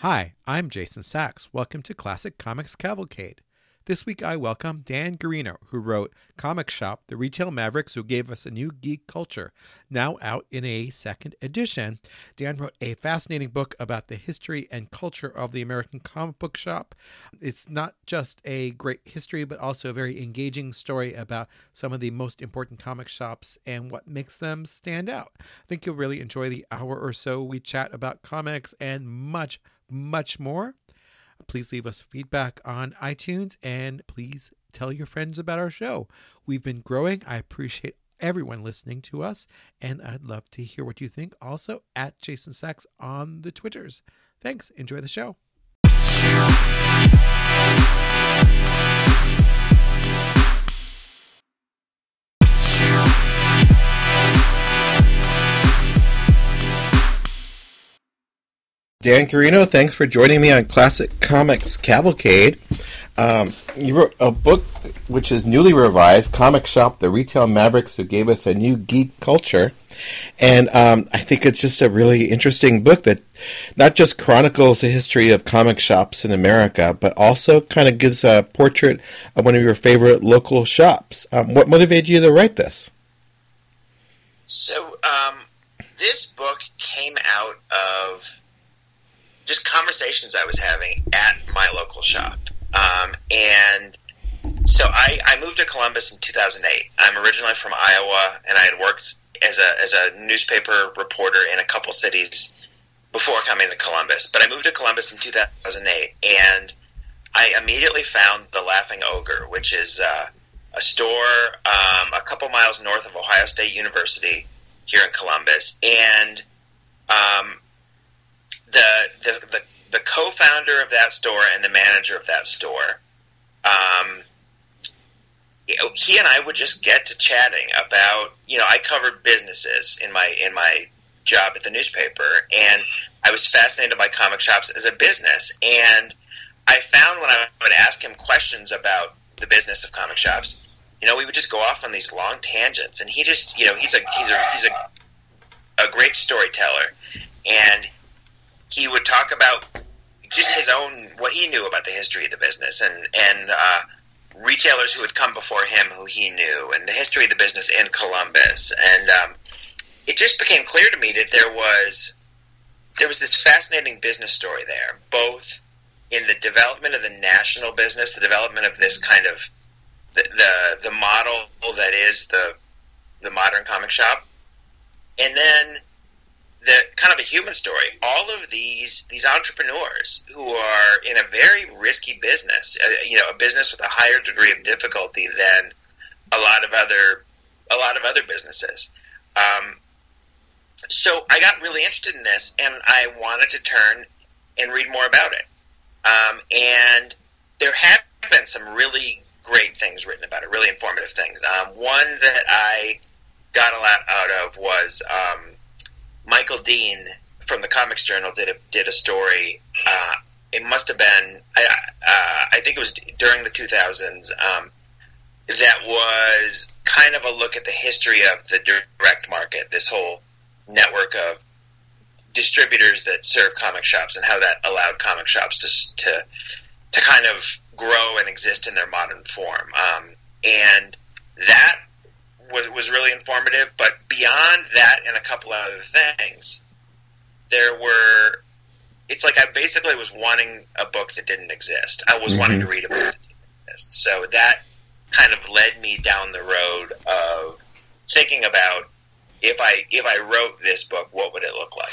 Hi, I'm Jason Sachs. Welcome to Classic Comics Cavalcade. This week I welcome Dan Guarino, who wrote Comic Shop, The Retail Mavericks Who Gave Us a New Geek Culture, now out in a second edition. Dan wrote a fascinating book about the history and culture of the American comic book shop. It's not just a great history, but also a very engaging story about some of the most important comic shops and what makes them stand out. I think you'll really enjoy the hour or so we chat about comics and much, much more. Please leave us feedback on iTunes and please tell your friends about our show. We've been growing. I appreciate everyone listening to us, and I'd love to hear what you think also at Jason Sachs on the Twitters. Thanks. Enjoy the show. Dan Guarino, thanks for joining me on Classic Comics Cavalcade. Um, you wrote a book which is newly revised, Comic Shop, The Retail Mavericks Who Gave Us a New Geek Culture. And um, I think it's just a really interesting book that not just chronicles the history of comic shops in America, but also kind of gives a portrait of one of your favorite local shops. Um, what motivated you to write this? So, um, this book came out of just conversations I was having at my local shop. Um, and so I, I moved to Columbus in 2008. I'm originally from Iowa, and I had worked as a as a newspaper reporter in a couple cities before coming to Columbus. But I moved to Columbus in 2008, and I immediately found the Laughing Ogre, which is uh, a store um, a couple miles north of Ohio State University here in Columbus, and um, the, the the the co-founder of that store and the manager of that store, um, he and I would just get to chatting about you know I covered businesses in my in my job at the newspaper, and I was fascinated by comic shops as a business, and I found when I would ask him questions about the business of comic shops, you know, we would just go off on these long tangents, and he just you know he's a he's a he's a a great storyteller, and he would talk about just his own what he knew about the history of the business and and uh, retailers who had come before him who he knew and the history of the business in Columbus. And um, it just became clear to me that there was there was this fascinating business story there both in the development of the national business the development of this kind of the the, the model that is the the modern comic shop and then the kind of a human story. All of these these entrepreneurs who are in a very risky business, uh, you know, a business with a higher degree of difficulty than a lot of other a lot of other businesses. Um, so I got really interested in this, and I wanted to turn and read more about it. Um, and there have been some really great things written about it, really informative things. Um, one that I got a lot out of was um, Michael Dean from the Comics Journal did a did a story. Uh, it must have been I, uh, I think it was during the 2000s. Um, that was kind of a look at the history of the direct market. This whole network of distributors that serve comic shops and how that allowed comic shops to to to kind of grow and exist in their modern form. Um, and that was, was really informative. But beyond that and a couple of other things, there were. It's like I basically was wanting a book that didn't exist. I was mm-hmm. wanting to read a book that didn't exist. So that kind of led me down the road of thinking about if I if I wrote this book, what would it look like?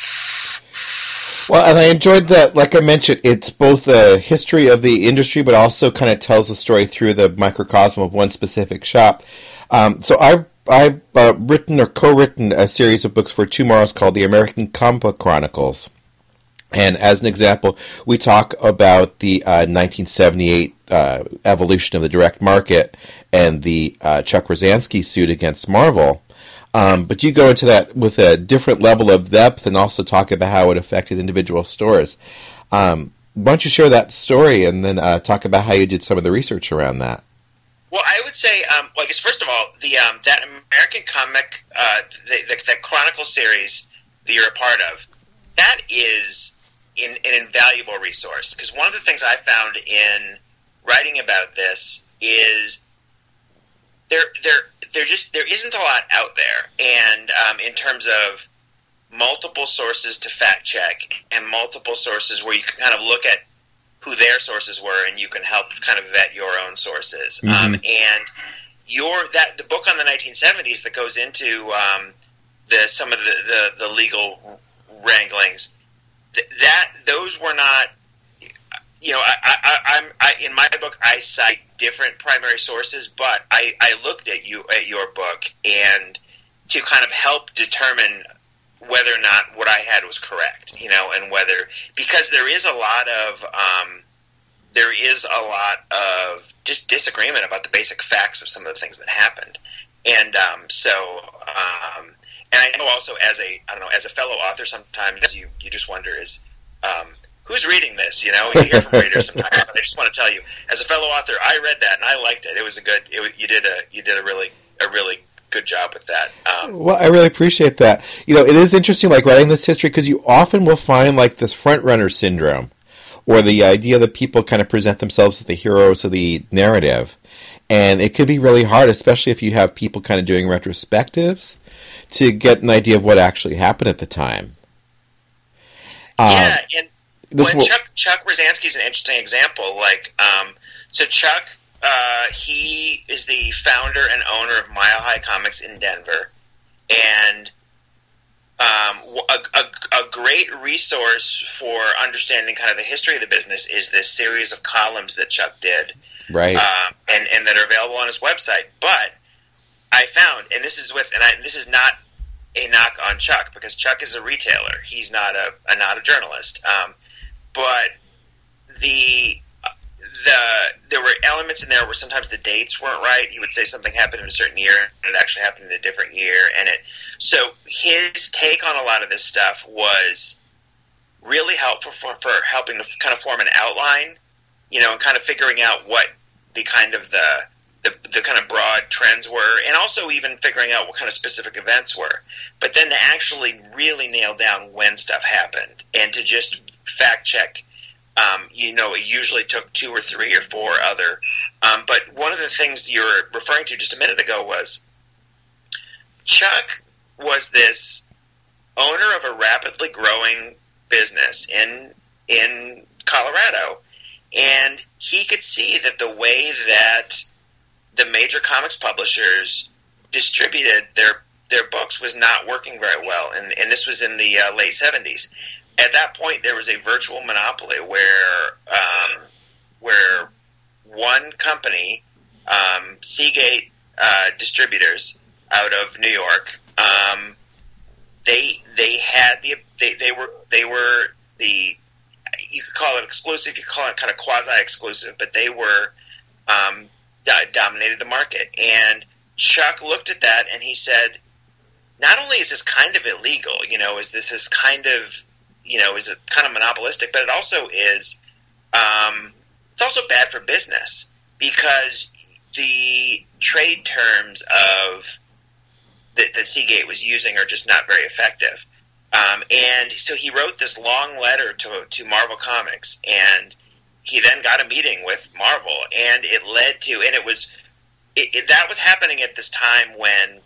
Well, and I enjoyed that. Like I mentioned, it's both the history of the industry, but also kind of tells the story through the microcosm of one specific shop. Um, so I I've uh, written or co-written a series of books for TwoMorrows called the American Comic Chronicles. And as an example, we talk about the uh, 1978 uh, evolution of the direct market and the uh, Chuck Rozanski suit against Marvel. Um, but you go into that with a different level of depth and also talk about how it affected individual stores. Um, why don't you share that story and then uh, talk about how you did some of the research around that? Well, I would say, um, well, I guess first of all, the um, that American comic, uh, the, the, the Chronicle series that you're a part of, that is in, an invaluable resource. Because one of the things I found in writing about this is there there there just there isn't a lot out there, and um, in terms of multiple sources to fact check and multiple sources where you can kind of look at who their sources were and you can help kind of vet your own sources. Mm-hmm. Um, and your that the book on the 1970s that goes into um, the some of the, the, the legal wranglings th- that those were not you know I, I, I'm I, in my book I cite different primary sources but I, I looked at you at your book and to kind of help determine whether or not what I had was correct, you know, and whether because there is a lot of um, there is a lot of just disagreement about the basic facts of some of the things that happened, and um, so um, and I know also as a I don't know as a fellow author sometimes you you just wonder is um, who's reading this? You know, you hear from readers sometimes. I just want to tell you, as a fellow author, I read that and I liked it. It was a good. It, you did a you did a really a really good job with that. Um, well, I really appreciate that. You know, it is interesting, like writing this history, because you often will find like this front runner syndrome, or the idea that people kind of present themselves as the heroes of the narrative, and it could be really hard, especially if you have people kind of doing retrospectives, to get an idea of what actually happened at the time. Yeah, um, and when will... Chuck Chuck is an interesting example. Like, um, so Chuck uh, he is the founder and owner of Mile High Comics in Denver, and um, a, a, a, great resource for understanding kind of the history of the business is this series of columns that Chuck did, right? Um, and and that are available on his website. But I found, and this is with, and I, this is not a knock on Chuck because Chuck is a retailer. He's not a, a not a journalist. Um, but the the there were elements in there where sometimes the dates weren't right. He would say something happened in a certain year, and it actually happened in a different year. And it so his take on a lot of this stuff was really helpful for, for helping to kind of form an outline, you know, and kind of figuring out what the kind of the, the the kind of broad trends were, and also even figuring out what kind of specific events were. But then to actually really nail down when stuff happened, and to just fact check um, you know, it usually took two or three or four other. Um, but one of the things you were referring to just a minute ago was Chuck was this owner of a rapidly growing business in in Colorado, and he could see that the way that the major comics publishers distributed their their books was not working very well, and, and this was in the uh, late seventies at that point there was a virtual monopoly where um, where one company, um, Seagate uh, Distributors out of New York, um, they they had the they, they were they were the you could call it exclusive, you could call it kind of quasi exclusive, but they were um, dominated the market. And Chuck looked at that and he said, not only is this kind of illegal, you know, is this is kind of you know, is a kind of monopolistic, but it also is, um, it's also bad for business because the trade terms of that, that Seagate was using are just not very effective. Um, and so he wrote this long letter to to Marvel Comics, and he then got a meeting with Marvel, and it led to, and it was it, it, that was happening at this time when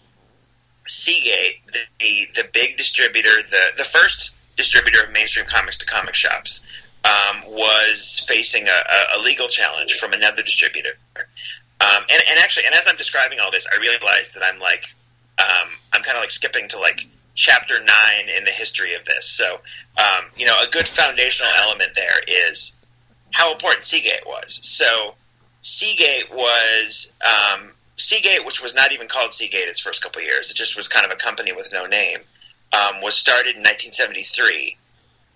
Seagate, the, the the big distributor, the the first distributor of mainstream comics to comic shops, um, was facing a, a, legal challenge from another distributor. Um, and, and, actually, and as I'm describing all this, I realized that I'm like, um, I'm kind of like skipping to like chapter nine in the history of this. So, um, you know, a good foundational element there is how important Seagate was. So, Seagate was um, Seagate, which was not even called Seagate its first couple years. It just was kind of a company with no name um, was started in 1973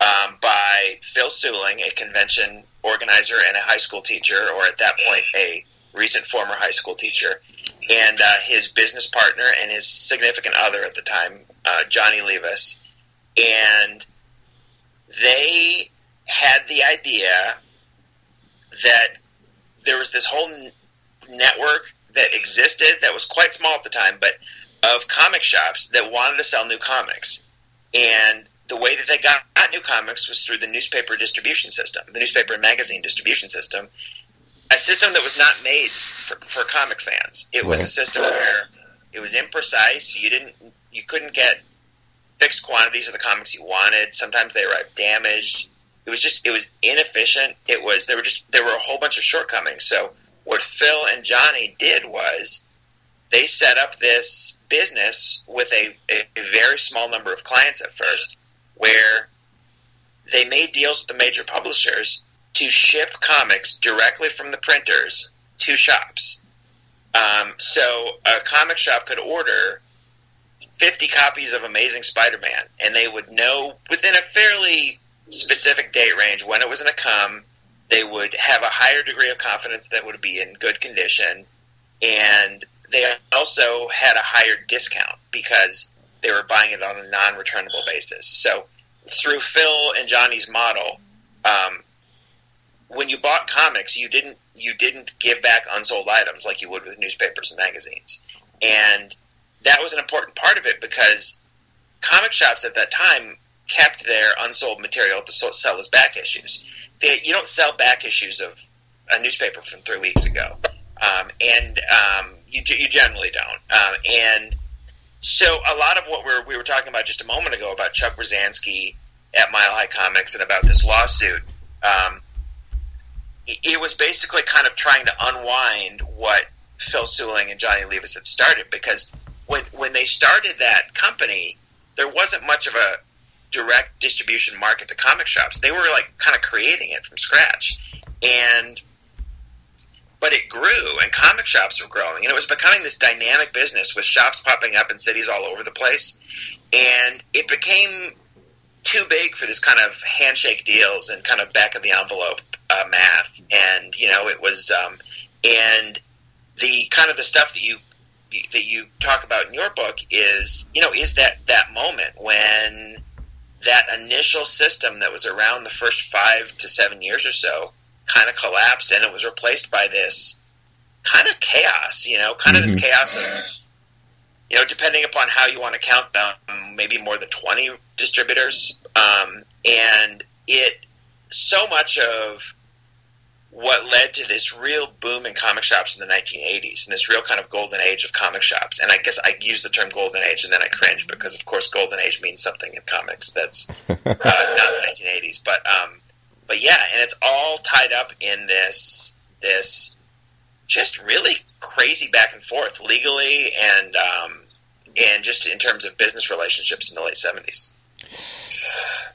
um, by Phil Seuling, a convention organizer and a high school teacher, or at that point a recent former high school teacher, and uh, his business partner and his significant other at the time, uh, Jonni Levas, and they had the idea that there was this whole network that existed that was quite small at the time, but of comic shops that wanted to sell new comics. And the way that they got new comics was through the newspaper distribution system, the newspaper and magazine distribution system, a system that was not made for, for comic fans. It was Right. a system where it was imprecise. You didn't, you couldn't get fixed quantities of the comics you wanted. Sometimes they arrived damaged. It was just, it was inefficient. It was, there were just, there were a whole bunch of shortcomings. So what Phil and Jonni did was they set up this business with a, a, very small number of clients at first where they made deals with the major publishers to ship comics directly from the printers to shops. Um, so a comic shop could order 50 copies of Amazing Spider-Man, and they would know within a fairly specific date range when it was going to come. They would have a higher degree of confidence that would be in good condition, and they also had a higher discount because they were buying it on a non-returnable basis. So through Phil and Jonni's model, um, when you bought comics, you didn't you didn't give back unsold items like you would with newspapers and magazines, and that was an important part of it because comic shops at that time kept their unsold material to sell as back issues. They, you don't sell back issues of a newspaper from three weeks ago, um, and um, you you generally don't. Um, and so a lot of what we're, we were talking about just a moment ago about Chuck Rozanski at Mile High Comics and about this lawsuit, um, it, it was basically kind of trying to unwind what Phil Seuling and Jonni Levas had started because when when they started that company, there wasn't much of a direct distribution market to comic shops. They were like kind of creating it from scratch, and but it grew, and comic shops were growing, and it was becoming this dynamic business with shops popping up in cities all over the place, and it became too big for this kind of handshake deals and kind of back of the envelope uh, math, and you know it was, um, and the kind of the stuff that you that you talk about in your book is you know is that that moment when that initial system that was around the first five to seven years or so kind of collapsed and it was replaced by this kind of chaos you know kind of Mhm. this chaos of you know depending upon how you want to count them maybe more than 20 distributors um, and it so much of what led to this real boom in comic shops in the 1980s and this real kind of golden age of comic shops. And I guess I use the term golden age and then I cringe because, of course, golden age means something in comics that's uh, not the 1980s. But um, but yeah, and it's all tied up in this this just really crazy back and forth legally and um, and just in terms of business relationships in the late 70s.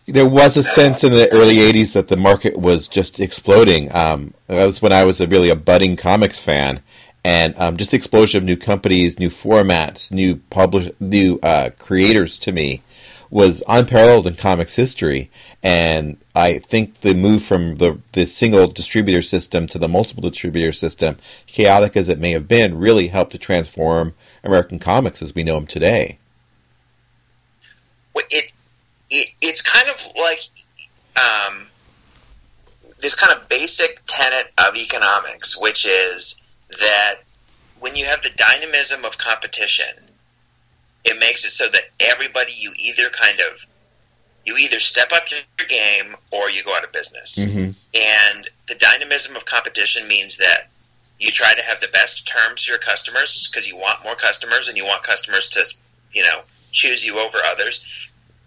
there was a sense in the early 80s that the market was just exploding. Um, that was when I was a, really a budding comics fan. And um, just the explosion of new companies, new formats, new publish, new uh, creators to me was unparalleled in comics history. And I think the move from the the single distributor system to the multiple distributor system, chaotic as it may have been, really helped to transform American comics as we know them today. It, it it's kind of like um, this kind of basic tenet of economics, which is that when you have the dynamism of competition, it makes it so that everybody you either kind of you either step up your game or you go out of business. Mm-hmm. And the dynamism of competition means that you try to have the best terms for your customers because you want more customers and you want customers to, you know, choose you over others.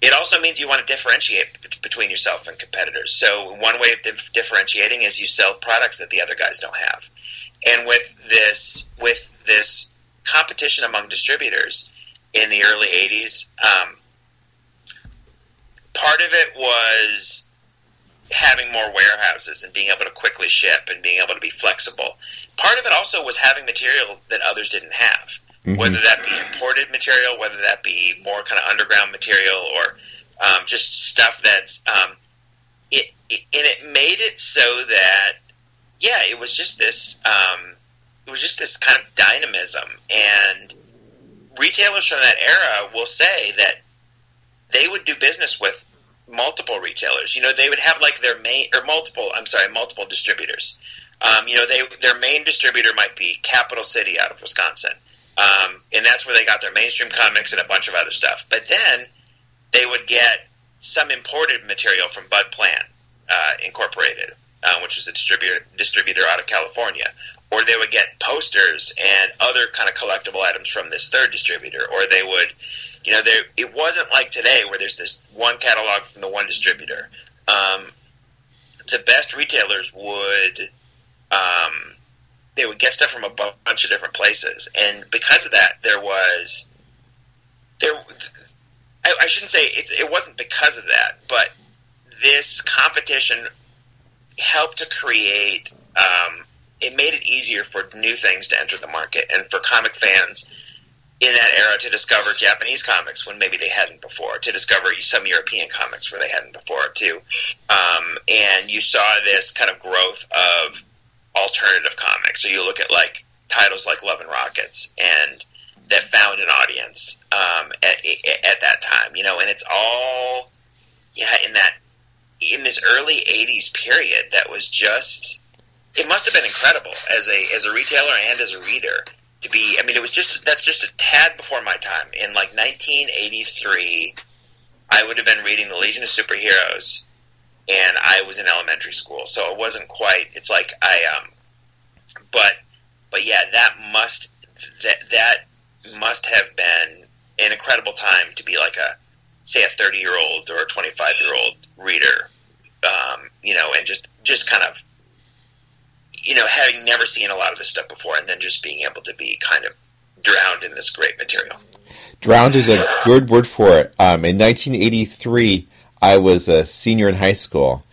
It also means you want to differentiate b- between yourself and competitors. So one way of dif- differentiating is you sell products that the other guys don't have. And with this, with this competition among distributors in the early '80s, um, part of it was having more warehouses and being able to quickly ship and being able to be flexible. Part of it also was having material that others didn't have, Mhm. whether that be imported material, whether that be more kind of underground material, or um, just stuff that's um, it, it. And it made it so that yeah, it was just this. Um, it was just this kind of dynamism, and retailers from that era will say that they would do business with multiple retailers. You know, they would have like their main or multiple. I'm sorry, multiple distributors. Um, you know, they their main distributor might be Capital City out of Wisconsin, um, and that's where they got their mainstream comics and a bunch of other stuff. But then they would get some imported material from Bud Plant uh, Incorporated, uh, which is a distributor distributor out of California, or they would get posters and other kind of collectible items from this third distributor, or they would, you know, there it wasn't like today where there's this one catalog from the one distributor. Um, the best retailers would um, they would get stuff from a bunch of different places, and because of that, there was there. I, I shouldn't say it, it wasn't because of that, but this competition helped to create. Um, it made it easier for new things to enter the market, and for comic fans in that era to discover Japanese comics when maybe they hadn't before, to discover some European comics where they hadn't before too. Um, and you saw this kind of growth of alternative comics. So you look at like titles like Love and Rockets and that found an audience um, at, at that time, you know, and it's all yeah in that in this early '80s period that was just it must have been incredible as a as a retailer and as a reader to be. I mean, it was just that's just a tad before my time. In like 1983, I would have been reading the Legion of Superheroes and I was in elementary school, so it wasn't quite. It's like I um, but but yeah, that must that that must have been an incredible time to be like a say a thirty year old or a twenty five year old reader, um, you know, and just just kind of you know having never seen a lot of this stuff before, and then just being able to be kind of drowned in this great material. Drowned is a good word for it. Um, in 1983, I was a senior in high school,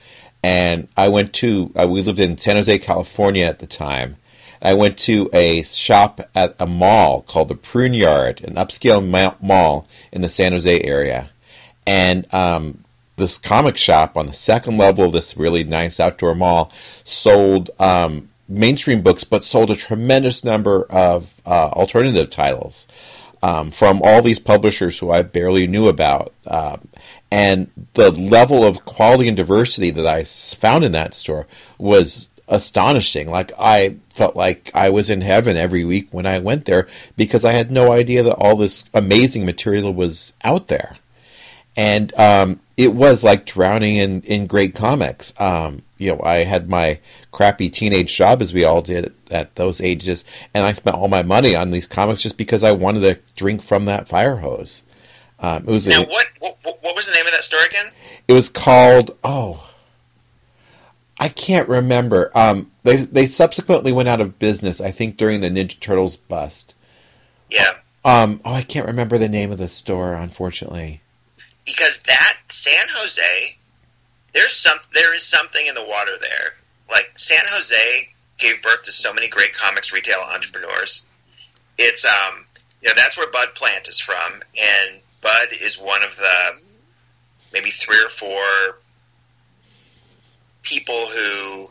and I went to. Uh, we lived in San Jose, California at the time. I went to a shop at a mall called the Prune Yard, an upscale mall in the San Jose area, and um, this comic shop on the second level of this really nice outdoor mall sold um, mainstream books, but sold a tremendous number of uh, alternative titles um, from all these publishers who I barely knew about. Um, and the level of quality and diversity that I found in that store was astonishing. Like I felt like I was in heaven every week when I went there because I had no idea that all this amazing material was out there. And um, it was like drowning in, in great comics. Um, you know, I had my crappy teenage job as we all did at those ages, and I spent all my money on these comics just because I wanted to drink from that fire hose. Um, it was now a, what, what what was the name of that store again? It was called oh, I can't remember. Um, they they subsequently went out of business. I think during the Ninja Turtles bust. Yeah. Um. Oh, I can't remember the name of the store, unfortunately. Because that San Jose, there's some there is something in the water there. Like San Jose gave birth to so many great comics retail entrepreneurs. It's um, you know, that's where Bud Plant is from, and Bud is one of the maybe three or four people who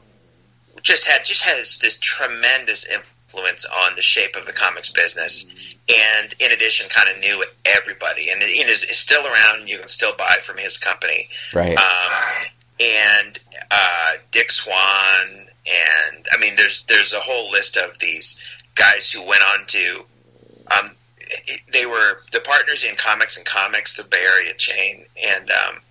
just had just has this tremendous influence on the shape of the comics business, and in addition, kind of knew everybody, and it is, is still around. You can still buy from his company, right? Um, and uh, Dick Swan, and I mean, there's there's a whole list of these guys who went on to. Um, they were the partners in Comics and Comix, the Bay Area chain, and um,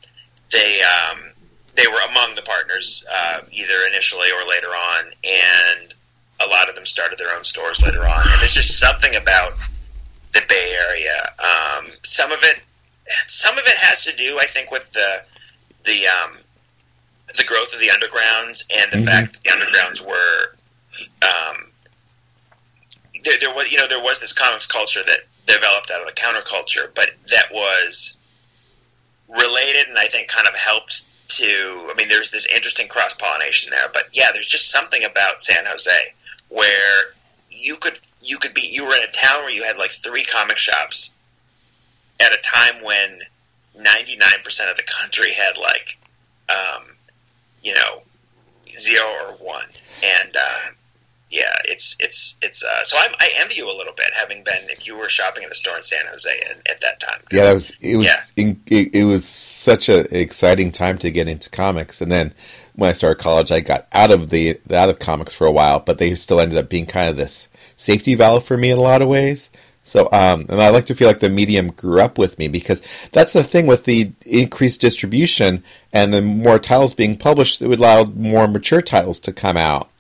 they um, they were among the partners uh, either initially or later on, and a lot of them started their own stores later on. And there's just something about the Bay Area. Um, some of it, some of it has to do, I think, with the the um, the growth of the undergrounds and the mm-hmm. fact that the undergrounds were um, there, there was you know there was this comics culture that developed out of the counterculture, but that was related and I think kind of helped to. I mean, there's this interesting cross pollination there, but yeah, there's just something about San Jose where you could you could be you were in a town where you had like three comic shops at a time when 99% of the country had like um, you know zero or one and uh, yeah, it's it's it's. Uh, so I'm, I envy you a little bit, having been if you were shopping in the store in San Jose at, at that time. Yeah, that was it was yeah. in, it, it, was such an exciting time to get into comics, and then when I started college, I got out of the out of comics for a while, but they still ended up being kind of this safety valve for me in a lot of ways. So, um, and I like to feel like the medium grew up with me because that's the thing with the increased distribution and the more titles being published, it would allow more mature titles to come out.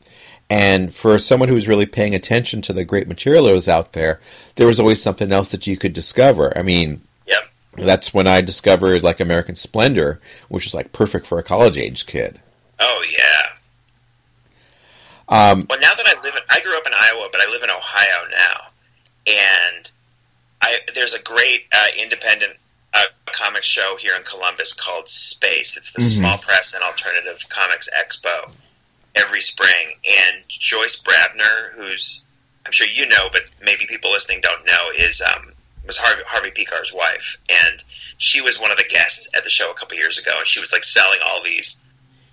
And for someone who's really paying attention to the great material that was out there, there was always something else that you could discover. I mean, Yep. that's when I discovered like American Splendor, which is like perfect for a college age kid. Oh yeah. Um, Well, now that I live in, I grew up in Iowa, but I live in Ohio now, and I there's a great uh, independent uh, comic show here in Columbus called Space. It's the Mhm. Small Press and Alternative Comics Expo every spring, and Joyce Brabner, who's I'm sure you know, but maybe people listening don't know, is um, was Harvey, Harvey Pekar's wife, and she was one of the guests at the show a couple years ago, and she was like selling all these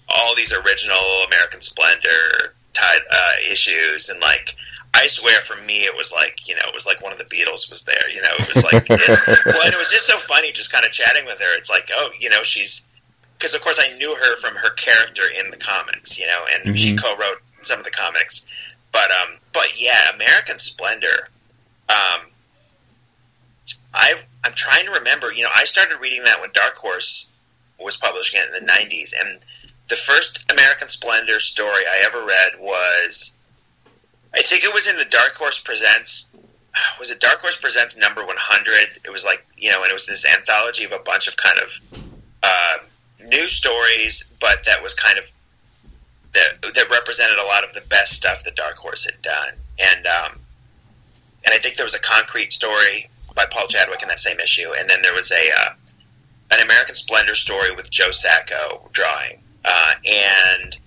all these original American Splendor uh, issues, and like I swear, for me, it was like you know, it was like one of the Beatles was there. You know, it was like it, well, and it was just so funny, just kind of chatting with her. It's like, oh, you know, she's because of course I knew her from her character in the comics, you know, and she Mhm. co-wrote some of the comics. But um, but yeah, American Splendor. Um, I I'm trying to remember. You know, I started reading that when Dark Horse was publishing it in the '90s, and the first American Splendor story I ever read was, I think it was in the Dark Horse Presents. Was it Dark Horse Presents number 100? It was like you know, and it was this anthology of a bunch of kind of uh, new stories, but that was kind of that that represented a lot of the best stuff that Dark Horse had done, and um, and I think there was a concrete story by Paul Chadwick in that same issue, and then there was a uh, an American Splendor story with Joe Sacco drawing, uh, and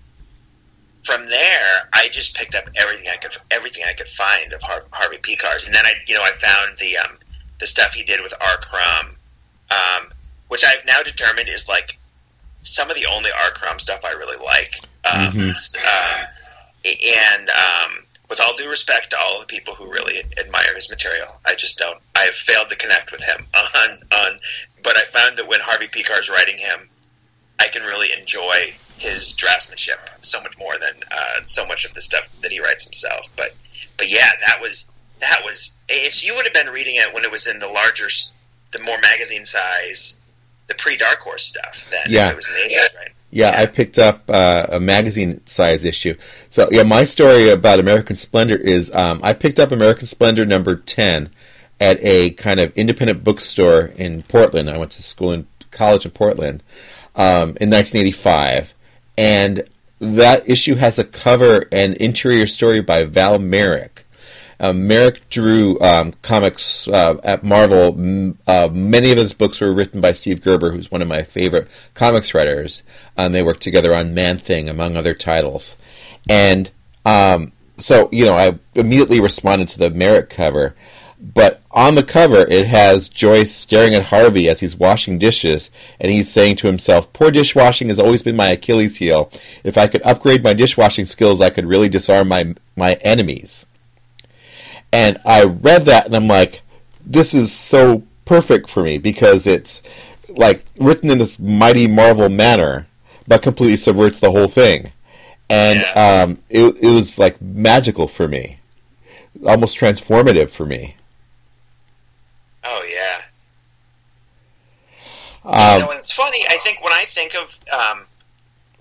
from there I just picked up everything I could everything I could find of Har- Harvey Pekar's, and then I you know I found the um, the stuff he did with R. Crumb, um, which I've now determined is like some of the only R. Crumb stuff I really like. Um, Mhm. s- um, and um, with all due respect to all the people who really admire his material, I just don't. I have failed to connect with him on on. But I found that when Harvey Pekar's writing him, I can really enjoy his draftsmanship so much more than uh, so much of the stuff that he writes himself. But but yeah, that was that was. If you would have been reading it when it was in the larger, the more magazine size, the pre Dark Horse stuff, then Yeah. it was in the 80s, right? Yeah, I picked up uh, a magazine size issue. So yeah, my story about American Splendor is um, I picked up American Splendor number ten at a kind of independent bookstore in Portland. I went to school in college in Portland um, in 1985, and that issue has a cover and interior story by Val Mayerik. Uh, Mayerik drew um, comics uh, at Marvel. M- Uh, many of his books were written by Steve Gerber, who's one of my favorite comics writers. And they worked together on Man Thing, among other titles. And um, so, you know, I immediately responded to the Mayerik cover. But on the cover, it has Joyce staring at Harvey as he's washing dishes, and he's saying to himself, Poor dishwashing has always been my Achilles heel. If I could upgrade my dishwashing skills, I could really disarm my, my enemies. And I read that and I'm like, this is so perfect for me because it's like written in this mighty Marvel manner, but completely subverts the whole thing. And um, it, it was like magical for me, almost transformative for me. Oh yeah. you Um, know, and it's funny. I think when I think of um,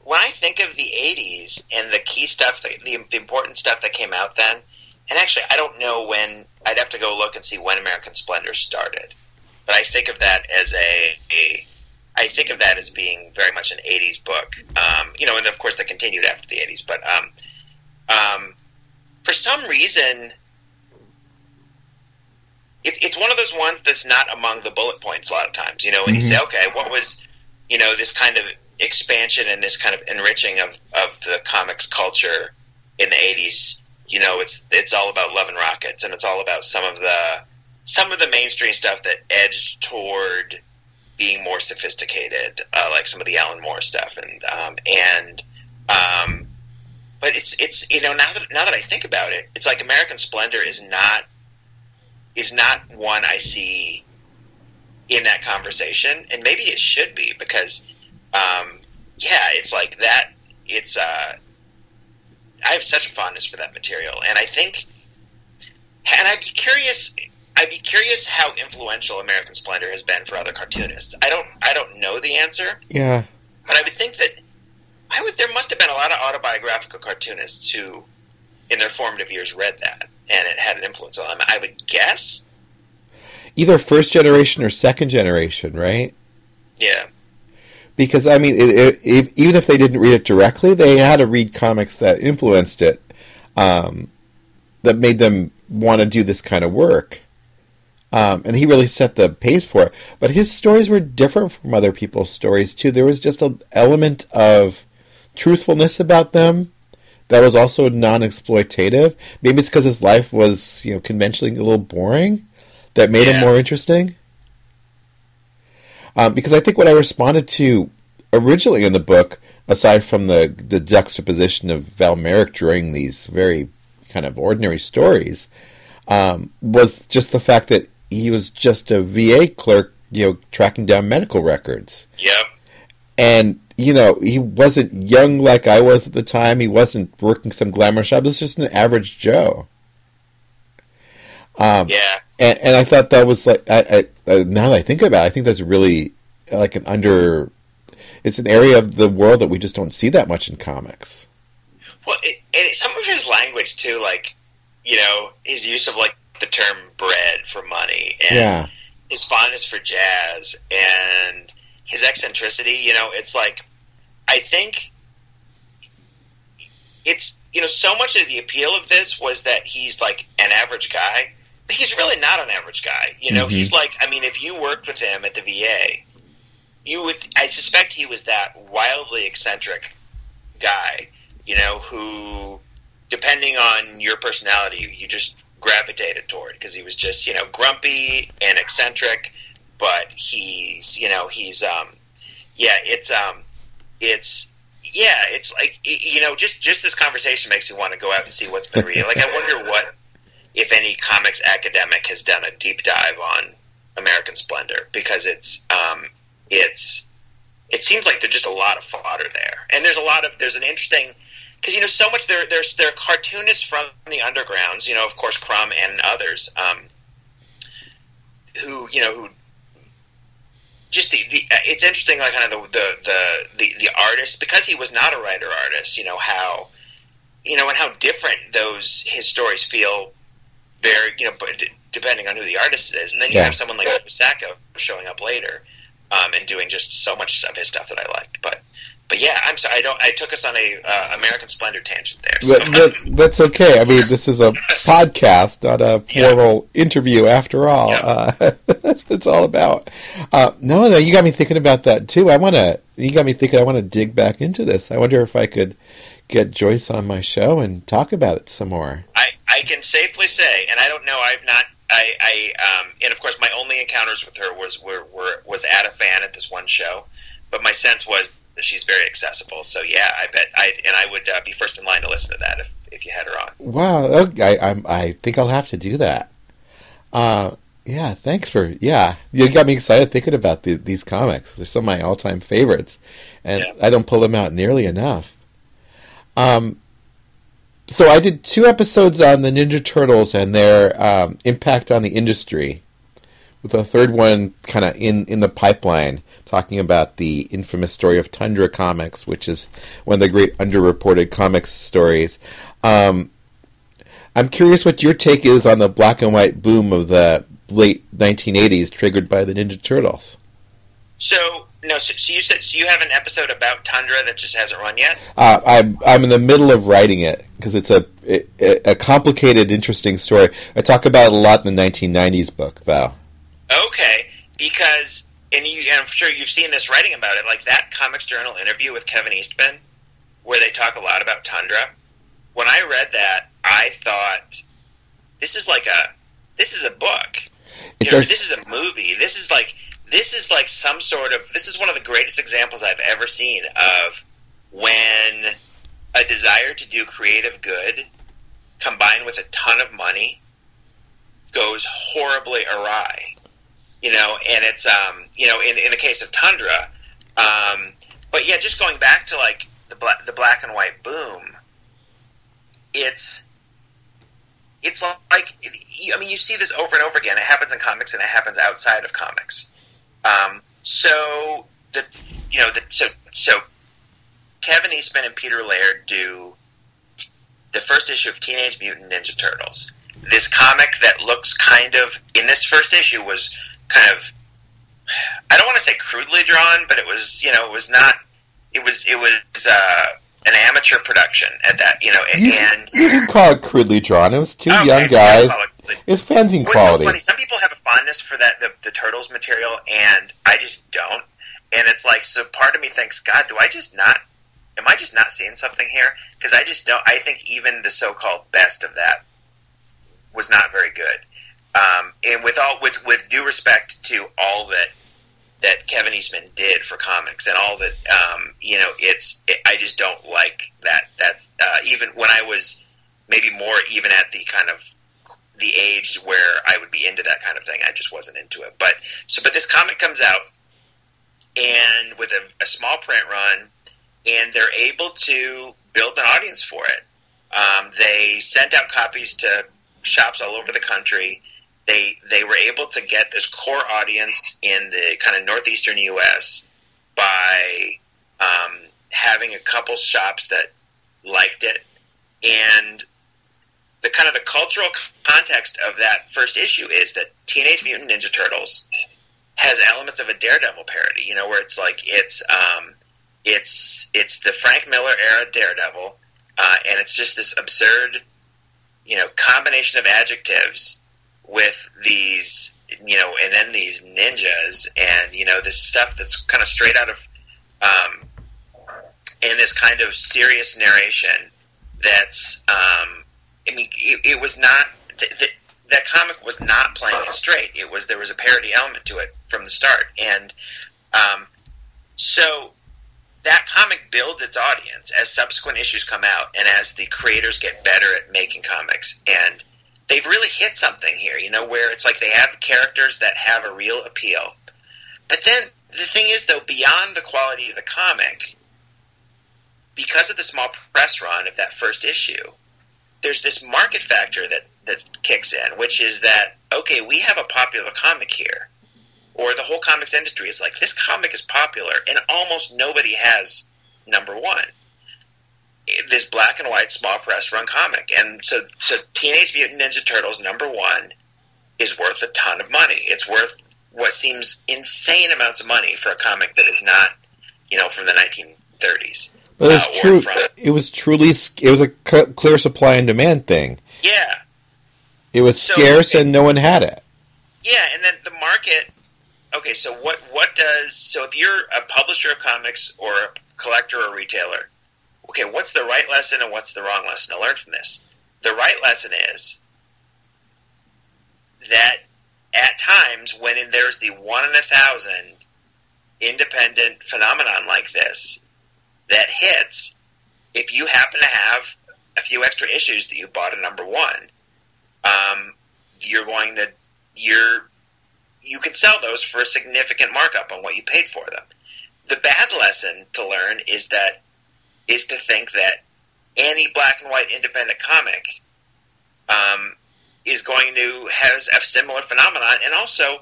when I think of the '80s and the key stuff, that, the, the important stuff that came out then, and actually, I don't know when. I'd have to go look and see when American Splendor started. But I think of that as a, a I think of that as being very much an '80s book. Um, you know, and of course, that continued after the '80s. But um, um, for some reason, it, it's one of those ones that's not among the bullet points a lot of times. You know, when you say, okay, what was, you know, this kind of expansion and this kind of enriching of, of the comics culture in the 80s, you know, it's it's all about Love and Rockets, and it's all about some of the some of the mainstream stuff that edged toward being more sophisticated, uh, like some of the Alan Moore stuff, and um, and um, but it's it's you know now that now that I think about it, it's like American Splendor is not is not one I see in that conversation, and maybe it should be because, um, yeah, it's like that. It's uh, I have such a fondness for that material, and I think, and I'd be curious. I'd be curious how influential American Splendor has been for other cartoonists. I don't I don't know the answer, Yeah. but I would think that I would there must have been a lot of autobiographical cartoonists who, in their formative years, read that and it had an influence on them. I would guess. Either first generation or second generation, right? Yeah. Because I mean, it, it, if, even if they didn't read it directly, they had to read comics that influenced it, um, that made them want to do this kind of work. Um, and he really set the pace for it. But his stories were different from other people's stories too. There was just an element of truthfulness about them that was also non-exploitative. Maybe it's because his life was, you know, conventionally a little boring that made him more interesting. Um, because I think what I responded to originally in the book, aside from the the juxtaposition of Val Mayerik drawing these very kind of ordinary stories, um, was just the fact that he was just a VA clerk, you know, tracking down medical records Yep. and you know he wasn't young like I was at the time. He wasn't working some glamour job. He was just an average Joe. Um, Yeah. and, and I thought that was like I, I, now that I think about it, I think that's really like an under. It's an area of the world that we just don't see that much in comics. Well, it, and some of his language too, like you know, his use of like the term "bread" for money, and Yeah, his fondness for jazz, and his eccentricity. You know, it's like I think it's you know so much of the appeal of this was that he's like an average guy. But he's really not an average guy. You know, Mhm. he's like I mean, if you worked with him at the VA, you would. I suspect he was that wildly eccentric guy. You know, who depending on your personality, you just gravitated toward because he was just you know grumpy and eccentric, but he's you know he's um yeah it's um it's yeah it's like you know just just this conversation makes me want to go out and see what's been reading. Like I wonder what if any comics academic has done a deep dive on American Splendor because it's um it's it seems like there's just a lot of fodder there, and there's a lot of there's an interesting because you know so much there there's there are cartoonists from the undergrounds, you know, of course Crumb and others, um, who you know who just the, the it's interesting like kind of the the, the the the artist because he was not a writer artist, you know how you know and how different those his stories feel very you know depending on who the artist is, and then you Yeah. have someone like Sacco showing up later um, and doing just so much of his stuff that I liked, but. But yeah, I'm sorry. I don't. I took us on a uh, American Splendor tangent there. so- that, that, that's okay. I mean, this is a podcast, not a Yeah. formal interview. After all, Yeah. uh, that's what it's all about. Uh, no, no, you got me thinking about that too. I want to. You got me thinking. I want to dig back into this. I wonder if I could get Joyce on my show and talk about it some more. I, I can safely say, and I don't know, I've not, I, I, um, and of course, my only encounters with her was were, were was at a fan at this one show, but my sense was she's very accessible. So yeah, I bet I, and I would uh, be first in line to listen to that if, if you had her on. Wow. Okay, I, I'm, I think I'll have to do that. Uh, yeah. Thanks for. Yeah, you got me excited thinking about the, these comics. They're some of my all-time favorites, and Yeah. I don't pull them out nearly enough. Um. So I did two episodes on the Ninja Turtles and their um, impact on the industry, with a third one kind of in in the pipeline, talking about the infamous story of Tundra Comics, which is one of the great underreported comics stories. Um, I'm curious what your take is on the black and white boom of the late 1980s, triggered by the Ninja Turtles. So no, so, so you said so you have an episode about Tundra that just hasn't run yet. Uh, I'm I'm in the middle of writing it because it's a a a complicated, interesting story. I talk about it a lot in the 1990s book, though. Okay, because and you, and I'm sure you've seen this writing about it, like that Comics Journal interview with Kevin Eastman, where they talk a lot about Tundra. When I read that, I thought, this is like a, this is a book. You know, this is a movie. This is like, this is like some sort of, this is one of the greatest examples I've ever seen of when a desire to do creative good combined with a ton of money goes horribly awry you know, and it's um, you know, in in the case of Tundra, um, but yeah, just going back to like the black the black and white boom, it's it's like I mean, you see this over and over again. It happens in comics, and it happens outside of comics. Um, so the you know the so so Kevin Eastman and Peter Laird do the first issue of Teenage Mutant Ninja Turtles. This comic that looks kind of in this first issue was kind of I don't want to say crudely drawn, but it was you know it was not it was it was uh, an amateur production at that you know You, and you can call it crudely drawn. It was two Okay, young guys. it- It's fanzine What's quality. so funny? Some people have a fondness for that the, the turtles material, and I just don't. And it's like, so part of me thinks, God, do I just not? Am I just not seeing something here? Because I just don't. I think even the so-called best of that was not very good. Um, and with all with with due respect to all that that Kevin Eastman did for comics and all that, um, you know, it's it, I just don't like that. That uh, even when I was maybe more even at the kind of the age where I would be into that kind of thing. I just wasn't into it. But so, but this comic comes out, and with a, a small print run, and they're able to build an audience for it. Um, they sent out copies to shops all over the country. They they were able to get this core audience in the kind of northeastern U.S. by um, having a couple shops that liked it, and the kind of the cultural context of that first issue is that Teenage Mutant Ninja Turtles has elements of a Daredevil parody. You know, where it's like it's um, it's it's the Frank Miller era Daredevil, uh, and it's just this absurd, you know, combination of adjectives with these, you know, and then these ninjas, and you know, this stuff that's kind of straight out of, um, and this kind of serious narration that's. Um, I mean, it, it was not th- th- that comic was not playing it straight. It was there was a parody element to it from the start, and um, so that comic builds its audience as subsequent issues come out, and as the creators get better at making comics, and they've really hit something here. You know, where it's like they have characters that have a real appeal, but then the thing is, though, beyond the quality of the comic, because of the small press run of that first issue there's this market factor that that kicks in, which is that okay, we have a popular comic here, or the whole comics industry is like this comic is popular, and almost nobody has number one. This black and white small press run comic, and so so Teenage Mutant Ninja Turtles number one is worth a ton of money. It's worth what seems insane amounts of money for a comic that is not, you know, from the 1930s. But it was uh, true. from- It was truly. It was a clear supply and demand thing. Yeah, It was So, scarce and no one had it. Yeah, and then the market. Okay, so what what does so if you're a publisher of comics or a collector or retailer, okay, what's the right lesson and what's the wrong lesson to learn from this? The right lesson is that at times when there's the one in a thousand independent phenomenon like this that hits, if you happen to have a few extra issues that you bought at number one, um, you're going to you're you can sell those for a significant markup on what you paid for them. The bad lesson to learn is that is to think that any black and white independent comic um, is going to have a similar phenomenon, and also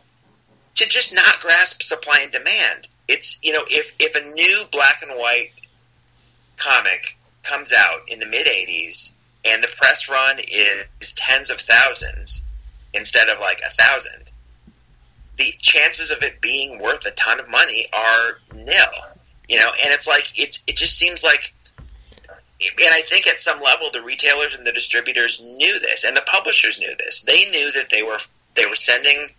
to just not grasp supply and demand. It's you know if if a new black and white comic comes out in the mid '80s and the press run is tens of thousands instead of like a thousand, the chances of it being worth a ton of money are nil. You know, and it's like it's it just seems like, and I think at some level the retailers and the distributors knew this, and the publishers knew this. They knew that they were they were sending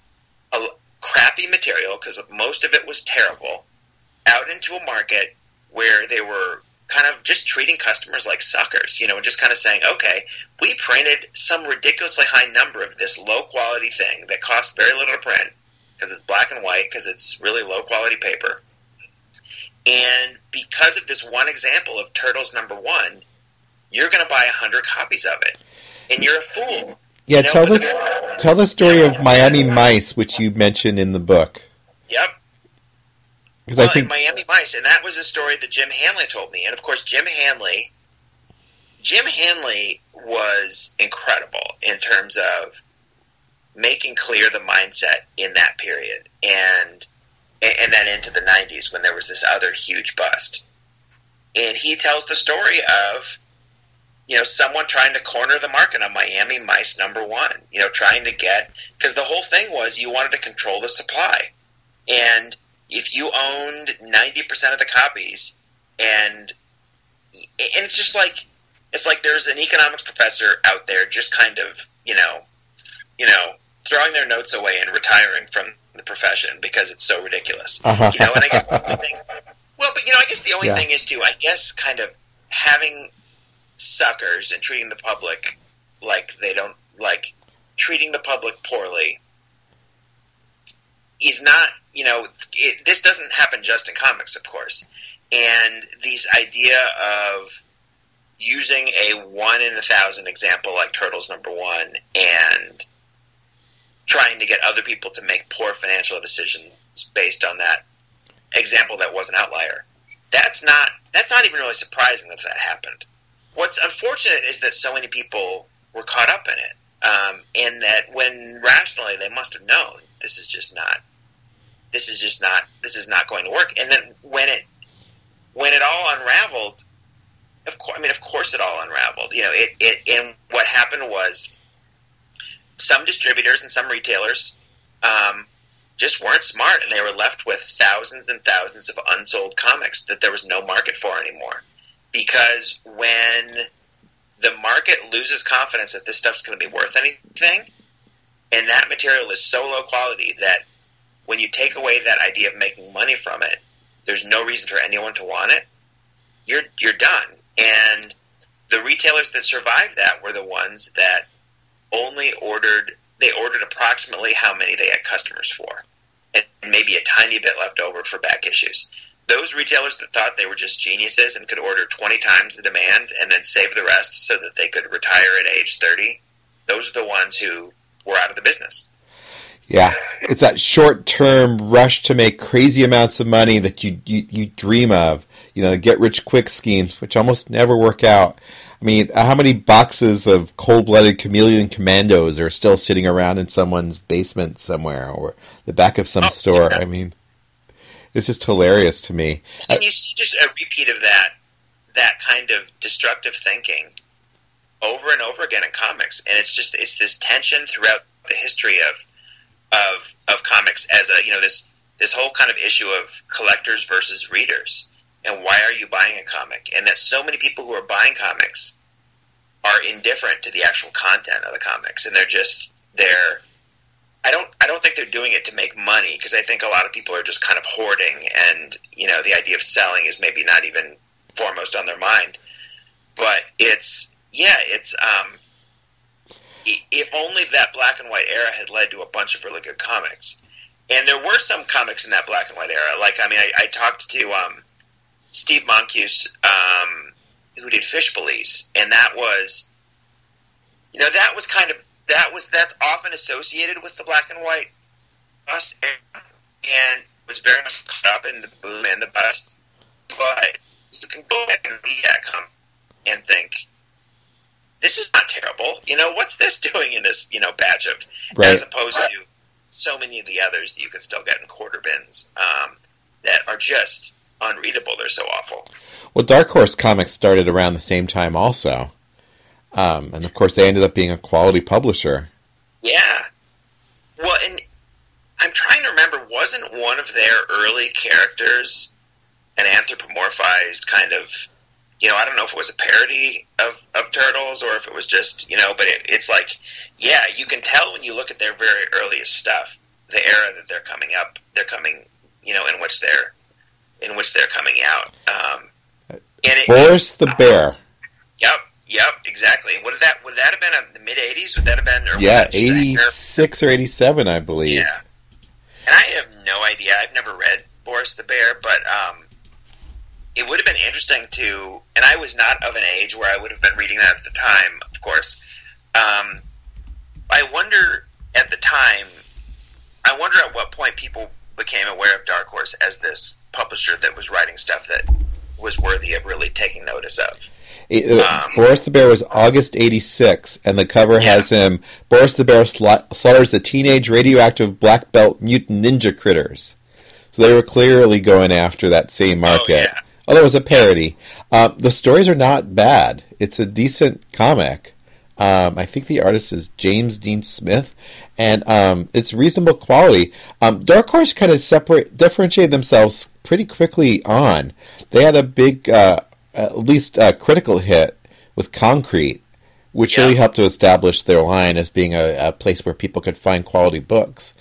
a crappy material because most of it was terrible out into a market where they were kind of just treating customers like suckers, you know, and just kind of saying, okay, we printed some ridiculously high number of this low quality thing that cost very little to print because it's black and white, because it's really low quality paper. And because of this one example of Turtles number one, you're going to buy a hundred copies of it, and you're a fool. Yeah, You know, tell the tell the story of Miami Mice, which you mentioned in the book, Yep. because Well, I think Miami Vice, and that was a story that Jim Hanley told me. And of course, Jim Hanley, Jim Hanley was incredible in terms of making clear the mindset in that period and and then into the 90s when there was this other huge bust. And he tells the story of you know someone trying to corner the market on Miami Mice number 1, you know trying to get cuz the whole thing was you wanted to control the supply. And if you owned 90% of the copies and and it's just like it's like there's an economics professor out there just kind of you know you know throwing their notes away and retiring from the profession because it's so ridiculous Uh-huh. you know and i guess the only thing well but you know i guess the only Yeah. thing is to i guess kind of having suckers and treating the public like they don't like treating the public poorly is not you know it, this doesn't happen just in comics of course and these idea of using a one in a thousand example like turtles number one and trying to get other people to make poor financial decisions based on that example that was an outlier. That's not that's not even really surprising that that happened. What's unfortunate is that so many people were caught up in it um, and that when rationally they must have known this is just not this is just not this is not going to work. And then when it when it all unraveled of course I mean of course it all unraveled. You know it, it and what happened was some distributors and some retailers um, just weren't smart and they were left with thousands and thousands of unsold comics that there was no market for anymore. Because when the market loses confidence that this stuff's going to be worth anything and that material is so low quality that when you take away that idea of making money from it there's no reason for anyone to want it you're you're done. And the retailers that survived that were the ones that only ordered they ordered approximately how many they had customers for and maybe a tiny bit left over for back issues those retailers that thought they were just geniuses and could order 20 times the demand and then save the rest so that they could retire at age 30 those are the ones who were out of the business Yeah, it's that short-term rush to make crazy amounts of money that you, you you dream of. You know, get rich quick schemes, which almost never work out. I mean, uh, how many boxes of cold-blooded chameleon commandos are still sitting around in someone's basement somewhere or the back of some Oh, store? yeah. I mean, it's just hilarious to me. and you see just a repeat of that that kind of destructive thinking over and over again in comics and it's just it's this tension throughout the history of of of comics as a you know this this whole kind of issue of collectors versus readers and why are you buying a comic? And that so many people who are buying comics are indifferent to the actual content of the comics. And they're just they're I don't I don't think they're doing it to make money because I think a lot of people are just kind of hoarding. And you know the idea of selling is maybe not even foremost on their mind. But it's yeah it's um if only that black and white era had led to a bunch of really good comics. And there were some comics in that black and white era. Like I mean I, I talked to um Steve Moncuse um who did Fish Police and that was you know that was kind of that was that's often associated with the black and white bust era and was very much caught up in the boom and the bust but you can go back and read that comic and think this is not terrible you know what's this doing in this you know batch of Right. as opposed to so many of the others that you can still get in quarter bins um, that are just unreadable they're so awful Well, Dark Horse Comics started around the same time, also, um, and of course, they ended up being a quality publisher. Yeah. Well, and I'm trying to remember, wasn't one of their early characters an anthropomorphized kind of, you know, I don't know if it was a parody of, of Turtles or if it was just, you know, but it, it's like, yeah, you can tell when you look at their very earliest stuff, the era that they're coming up, they're coming, you know, in which they're, in which they're coming out. Um, and it, Boris the Bear. yep, yep, exactly. Would that would that have been a, the mid '80s? Would that have been? Yeah, that just 86 or 87, I believe. Yeah. And I have no idea. I've never read Boris the Bear, but um, it would have been interesting to. And I was not of an age where I would have been reading that at the time, of course. Um, I wonder at the time. I wonder at what point people became aware of Dark Horse as this publisher that was writing stuff that was worthy of really taking notice of. It, uh, um, Boris the Bear was August '86, and the cover yeah. has him. Boris the Bear slaughters the teenage radioactive black belt mutant ninja critters. So they were clearly going after that same oh, market. Oh, yeah. Although it was a parody, um, the stories are not bad. It's a decent comic. Um, I think the artist is James Dean Smith, and um, it's reasonable quality. Um, Dark Horse kind of separate differentiate themselves pretty quickly on. They had a big, uh, at least a critical hit with Concrete, which yeah. really helped to establish their line as being a, a, place where people could find quality books.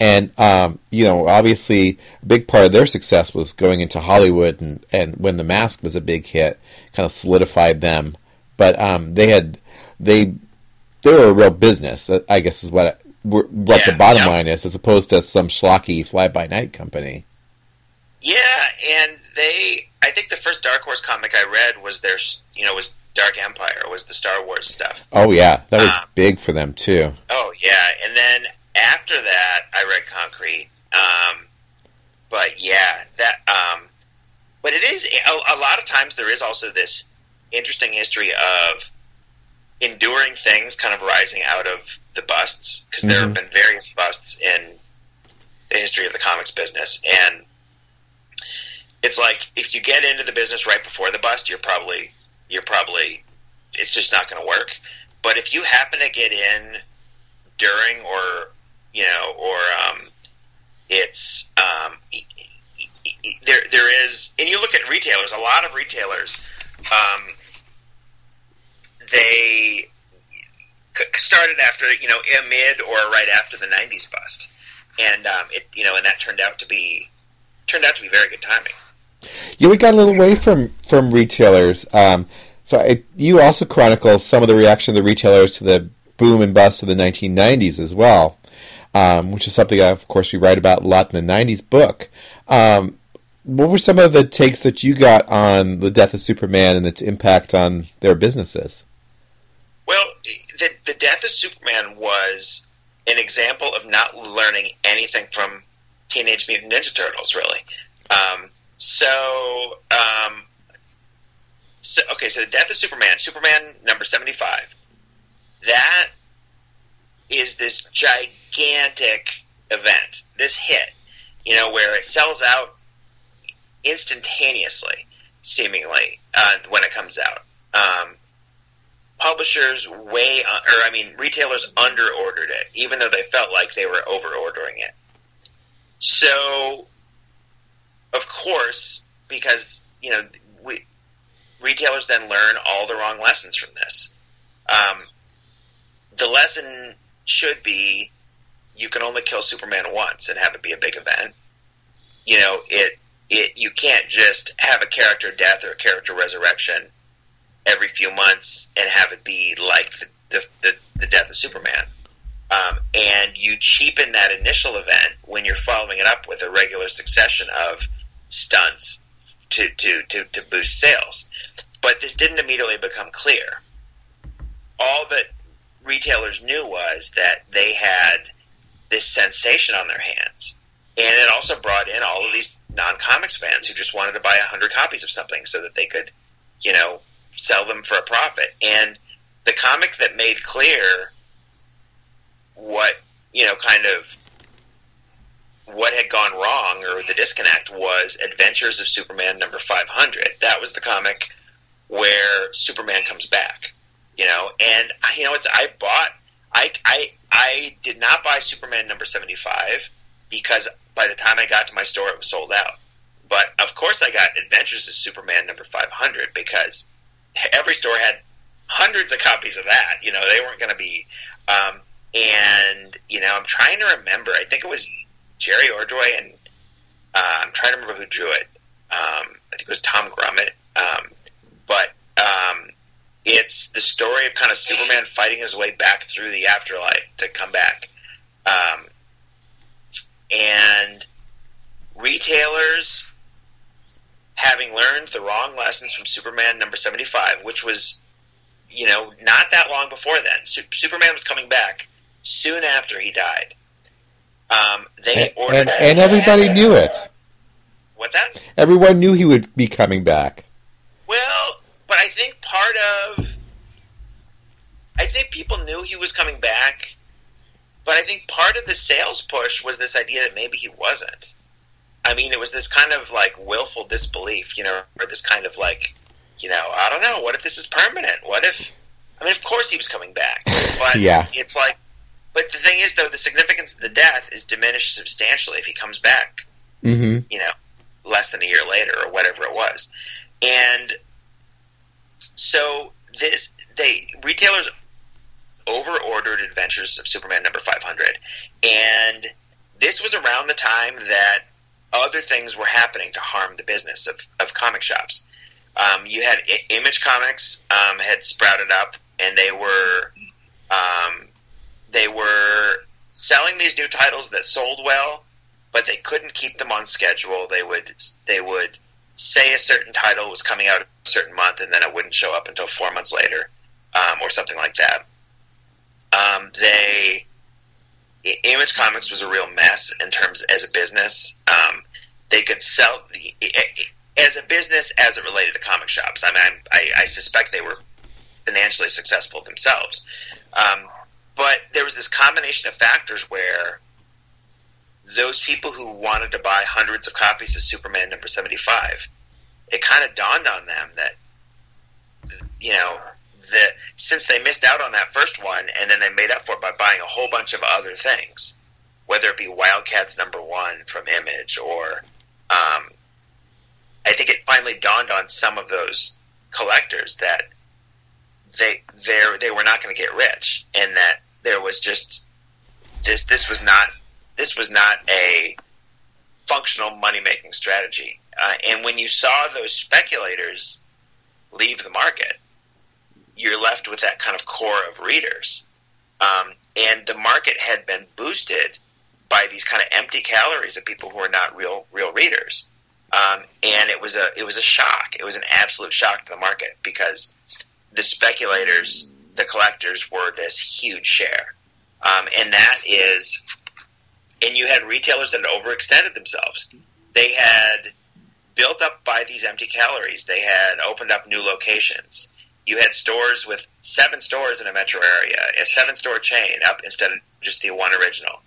And um, you know, obviously, a big part of their success was going into Hollywood, and, and when The Mask was a big hit, kind of solidified them. But um, they had they they were a real business. I guess is what what yeah, the bottom yeah. line is, as opposed to some schlocky fly by night company. Yeah, and they. I think the first Dark Horse comic I read was their, you know, was Dark Empire, was the Star Wars stuff. Oh yeah, that was um, big for them too. Oh yeah, and then after that, I read Concrete. Um, but yeah, that. Um, but it is a, a lot of times there is also this interesting history of enduring things kind of rising out of the busts because mm-hmm. there have mm-hmm. been various busts in the history of the comics business and it's like if you get into the business right before the bust you're probably you're probably it's just not going to work but if you happen to get in during or you know or um, it's um, there there is and you look at retailers a lot of retailers um, they started after you know mid or right after the '90s bust, and um, it you know and that turned out to be turned out to be very good timing. Yeah, we got a little away from from retailers. Um, so I, you also chronicle some of the reaction of the retailers to the boom and bust of the 1990s as well, um, which is something, I, of course, we write about a lot in the 90s book. Um, what were some of the takes that you got on the death of Superman and its impact on their businesses? Well, the, the death of Superman was an example of not learning anything from Teenage Mutant Ninja Turtles, really. Um, so, um, so, okay, so the death of Superman, Superman number 75, that is this gigantic event, this hit, you know, where it sells out instantaneously, seemingly, uh, when it comes out. Um, publishers way, or I mean, retailers under ordered it, even though they felt like they were over ordering it. So, of course, because you know, we retailers then learn all the wrong lessons from this. Um, the lesson should be you can only kill Superman once and have it be a big event. You know, it it you can't just have a character death or a character resurrection every few months and have it be like the the, the, death of Superman. Um, and you cheapen that initial event when you're following it up with a regular succession of stunts to, to, to, to boost sales. But this didn't immediately become clear. All that retailers knew was that they had this sensation on their hands. And it also brought in all of these non comics fans who just wanted to buy a hundred copies of something so that they could, you know, sell them for a profit. And the comic that made clear what, you know, kind of what had gone wrong or the disconnect was Adventures of Superman number 500. That was the comic where Superman comes back, you know, and you know, it's, I bought, I, I, I did not buy Superman number 75 because by the time I got to my store, it was sold out. But of course, I got Adventures of Superman number 500 because every store had hundreds of copies of that. You know, they weren't going to be. Um, and you know, I'm trying to remember. I think it was Jerry Ordway, and uh, I'm trying to remember who drew it. Um, I think it was Tom Grummett. Um, but um, it's the story of kind of Superman fighting his way back through the afterlife to come back. Um, and retailers having learned the wrong lessons from Superman number 75, which was, you know, not that long before then. Su- Superman was coming back soon after he died. Um, they and, ordered and, and everybody knew it. What's that? Everyone knew he would be coming back. Well, but I think part of I think people knew he was coming back, but I think part of the sales push was this idea that maybe he wasn't. I mean, it was this kind of like willful disbelief, you know, or this kind of like, you know, I don't know, what if this is permanent? What if? I mean, of course he was coming back, but Yeah. it's like, but the thing is, though, the significance of the death is diminished substantially if he comes back hmm you know, less than a year later or whatever it was. And so this they retailers over ordered Adventures of Superman number 500 and this was around the time that other things were happening to harm the business of, of comic shops. Um, you had I- Image Comics um, had sprouted up, and they were um, they were selling these new titles that sold well, but they couldn't keep them on schedule. They would they would say a certain title was coming out a certain month, and then it wouldn't show up until four months later, um, or something like that. Um, they Image Comics was a real mess in terms as a business. Um, they could sell the as a business as it related to comic shops. I mean, I, I suspect they were financially successful themselves, um, but there was this combination of factors where those people who wanted to buy hundreds of copies of Superman number seventy five, it kind of dawned on them that you know that since they missed out on that first one, and then they made up for it by buying a whole bunch of other things, whether it be Wildcats number one from Image or, um, I think it finally dawned on some of those collectors that they they they were not going to get rich, and that there was just this this was not this was not a functional money making strategy. Uh, and when you saw those speculators leave the market, you're left with that kind of core of readers. Um, and the market had been boosted by these kind of empty calories of people who are not real real readers. Um, and it was a it was a shock. It was an absolute shock to the market because the speculators, the collectors, were this huge share, um, and that is, and you had retailers that overextended themselves. They had built up by these empty calories. They had opened up new locations. You had stores with seven stores in a metro area, a seven store chain up instead of just the one original.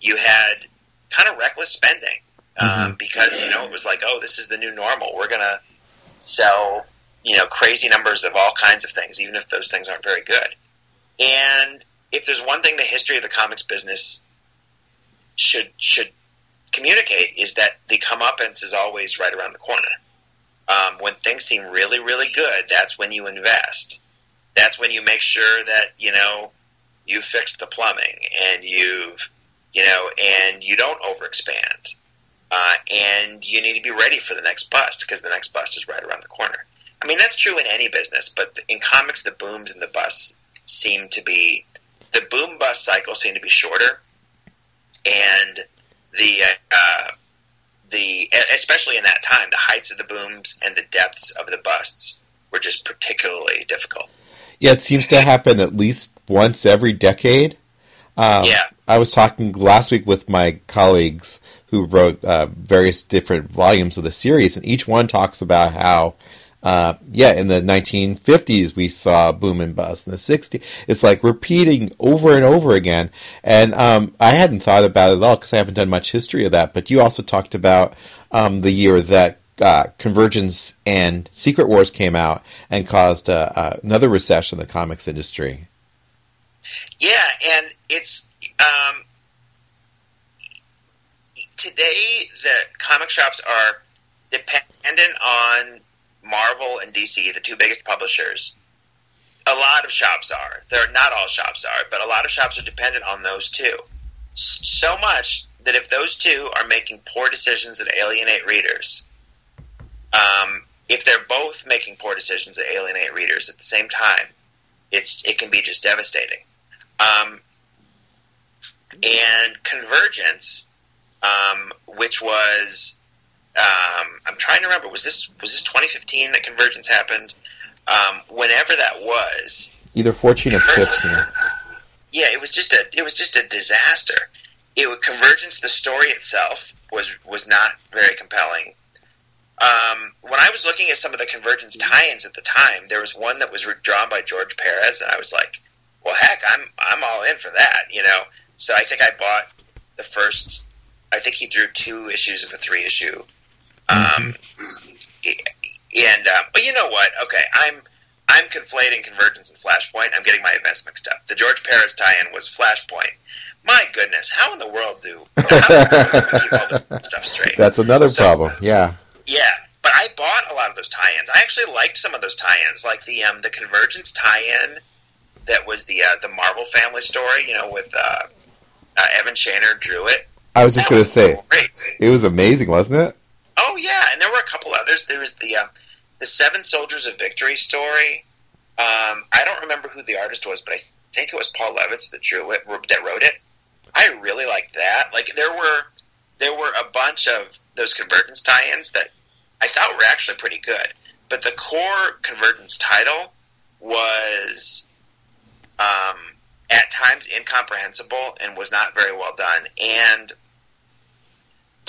You had kind of reckless spending um, because you know it was like, oh, this is the new normal. We're gonna sell you know crazy numbers of all kinds of things, even if those things aren't very good. And if there's one thing the history of the comics business should should communicate is that the comeuppance is always right around the corner. Um, when things seem really, really good, that's when you invest. That's when you make sure that you know you fixed the plumbing and you've you know and you don't overexpand. Uh, and you need to be ready for the next bust because the next bust is right around the corner. I mean that's true in any business, but in comics, the booms and the busts seem to be the boom bust cycle seem to be shorter, and the uh, the especially in that time, the heights of the booms and the depths of the busts were just particularly difficult. Yeah, it seems to happen at least once every decade. Um, Yeah. I was talking last week with my colleagues who wrote uh, various different volumes of the series, and each one talks about how, uh, yeah, in the 1950s we saw boom and bust. In the 60s, it's like repeating over and over again. And um, I hadn't thought about it at all because I haven't done much history of that. But you also talked about um, the year that uh, Convergence and Secret Wars came out and caused uh, uh, another recession in the comics industry. Yeah, and it's um, today the comic shops are dependent on Marvel and DC, the two biggest publishers. A lot of shops are. They're not all shops are, but a lot of shops are dependent on those two. So much that if those two are making poor decisions that alienate readers, um, if they're both making poor decisions that alienate readers at the same time, it's it can be just devastating. Um, and Convergence, um, which was um, I'm trying to remember was this was this 2015 that Convergence happened? Um, whenever that was, Either 14 or 15. yeah, it was just a it was just a disaster. It was Convergence. The story itself was was not very compelling. um, when I was looking at some of the Convergence tie-ins at the time, there was one that was drawn by George Perez, and I was like, "Well, heck, I'm I'm all in for that," you know. So I think I bought the first. I think he drew two issues of a three-issue. Um, and uh, but you know what? Okay, I'm I'm conflating Convergence and Flashpoint. I'm getting my events mixed up. The George Perez tie-in was Flashpoint. My goodness, how in the world do, keep all this stuff straight? That's another So- problem. Yeah. Yeah, but I bought a lot of those tie-ins. I actually liked some of those tie-ins, like the um, the Convergence tie-in that was the uh, the Marvel Family story. You know, with uh, uh, Evan Shaner drew it. I was just That going to say, great. it was amazing, wasn't it? Oh yeah, and there were a couple others. There was the uh, the Seven Soldiers of Victory story. Um, I don't remember who the artist was, but I think it was Paul Levitz that drew it, that wrote it. I really liked that. Like there were there were a bunch of those Convergence tie-ins that I thought were actually pretty good. But the core Convergence title was um, at times incomprehensible and was not very well done. And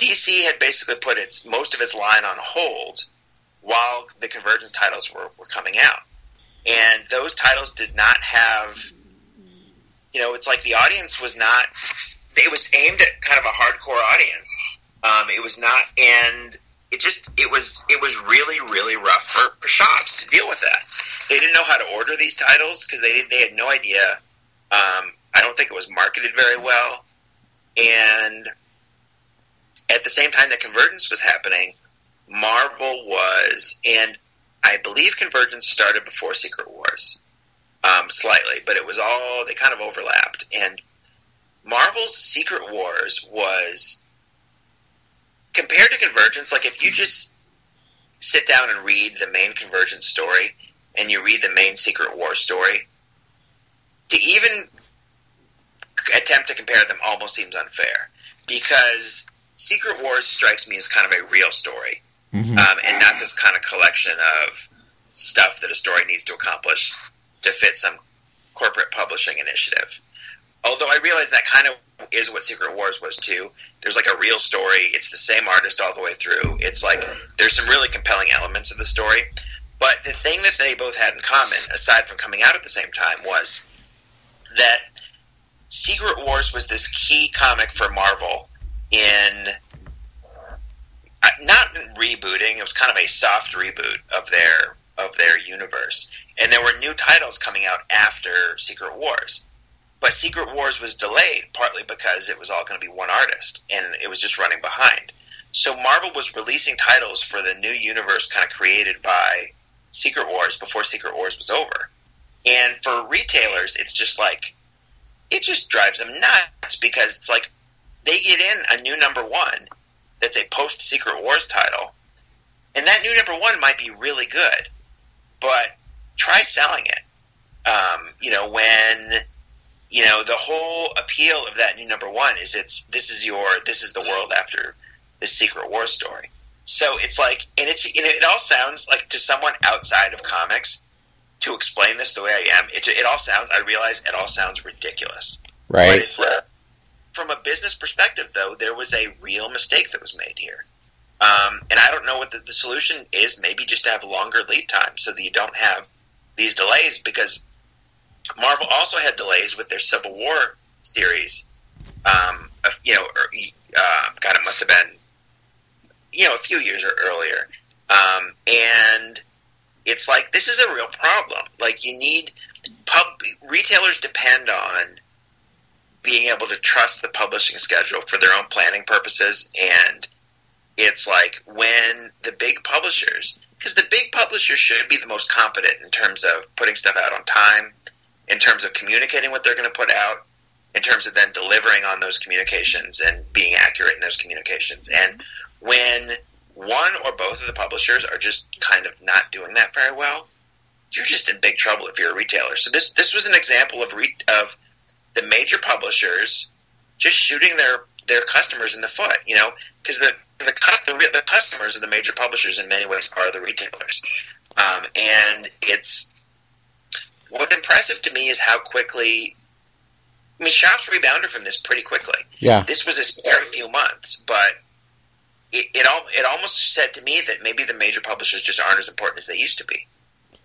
DC had basically put its most of its line on hold while the Convergence titles were, were coming out. And those titles did not have, you know, it's like the audience was not, it was aimed at kind of a hardcore audience. Um, it was not, and it just, it was, it was really, really rough for, for shops to deal with that. They didn't know how to order these titles because they, did- they had no idea. Um, I don't think it was marketed very well. And at the same time that Convergence was happening, Marvel was, and I believe Convergence started before Secret Wars, um, slightly, but it was all they kind of overlapped. And Marvel's Secret Wars was compared to Convergence. Like if you just sit down and read the main Convergence story, and you read the main Secret War story, to even attempt to compare them almost seems unfair because Secret Wars strikes me as kind of a real story Mm-hmm. um, and not this kind of collection of stuff that a story needs to accomplish to fit some corporate publishing initiative. Although I realize that kind of is what Secret Wars was too. There's like a real story. It's the same artist all the way through. It's like there's some really compelling elements of the story. But the thing that they both had in common, aside from coming out at the same time, was that Secret Wars was this key comic for Marvel in uh, not rebooting. It was kind of a soft reboot of their of their universe, and there were new titles coming out after Secret Wars. But Secret Wars was delayed partly because it was all going to be one artist, and it was just running behind. So Marvel was releasing titles for the new universe, kind of created by Secret Wars before Secret Wars was over. And for retailers, it's just like it just drives them nuts because it's like they get in a new number one that's a post Secret Wars title, and that new number one might be really good, but try selling it. Um, you know, when you know the whole appeal of that new number one is it's this is your this is the world after the Secret War story. So it's like, and it's know, it all sounds like to someone outside of comics to explain this the way I am. It it all sounds. I realize it all sounds ridiculous. But Right. it's, uh, from a business perspective, though, there was a real mistake that was made here. Um, and I don't know what the, the solution is. Maybe just to have longer lead time so that you don't have these delays because Marvel also had delays with their Civil War series. Um, you know, or, uh, God, it must have been, you know, a few years or earlier. Um, and it's like this is a real problem. Like you need pub retailers depend on being able to trust the publishing schedule for their own planning purposes. And it's like when the big publishers because the big publishers should be the most competent in terms of putting stuff out on time in terms of communicating what they're going to put out in terms of then delivering on those communications and being accurate in those communications. And when one or both of the publishers are just kind of not doing that very well you're just in big trouble if you're a retailer. So this this was an example of re- of the major publishers just shooting their their customers in the foot, you know, because the the, cus- the the customers of the major publishers in many ways are the retailers, um, and it's what's impressive to me is how quickly. I mean, shops rebounded from this pretty quickly. Yeah. This was a scary few months, but it, it, al- it almost said to me that maybe the major publishers just aren't as important as they used to be.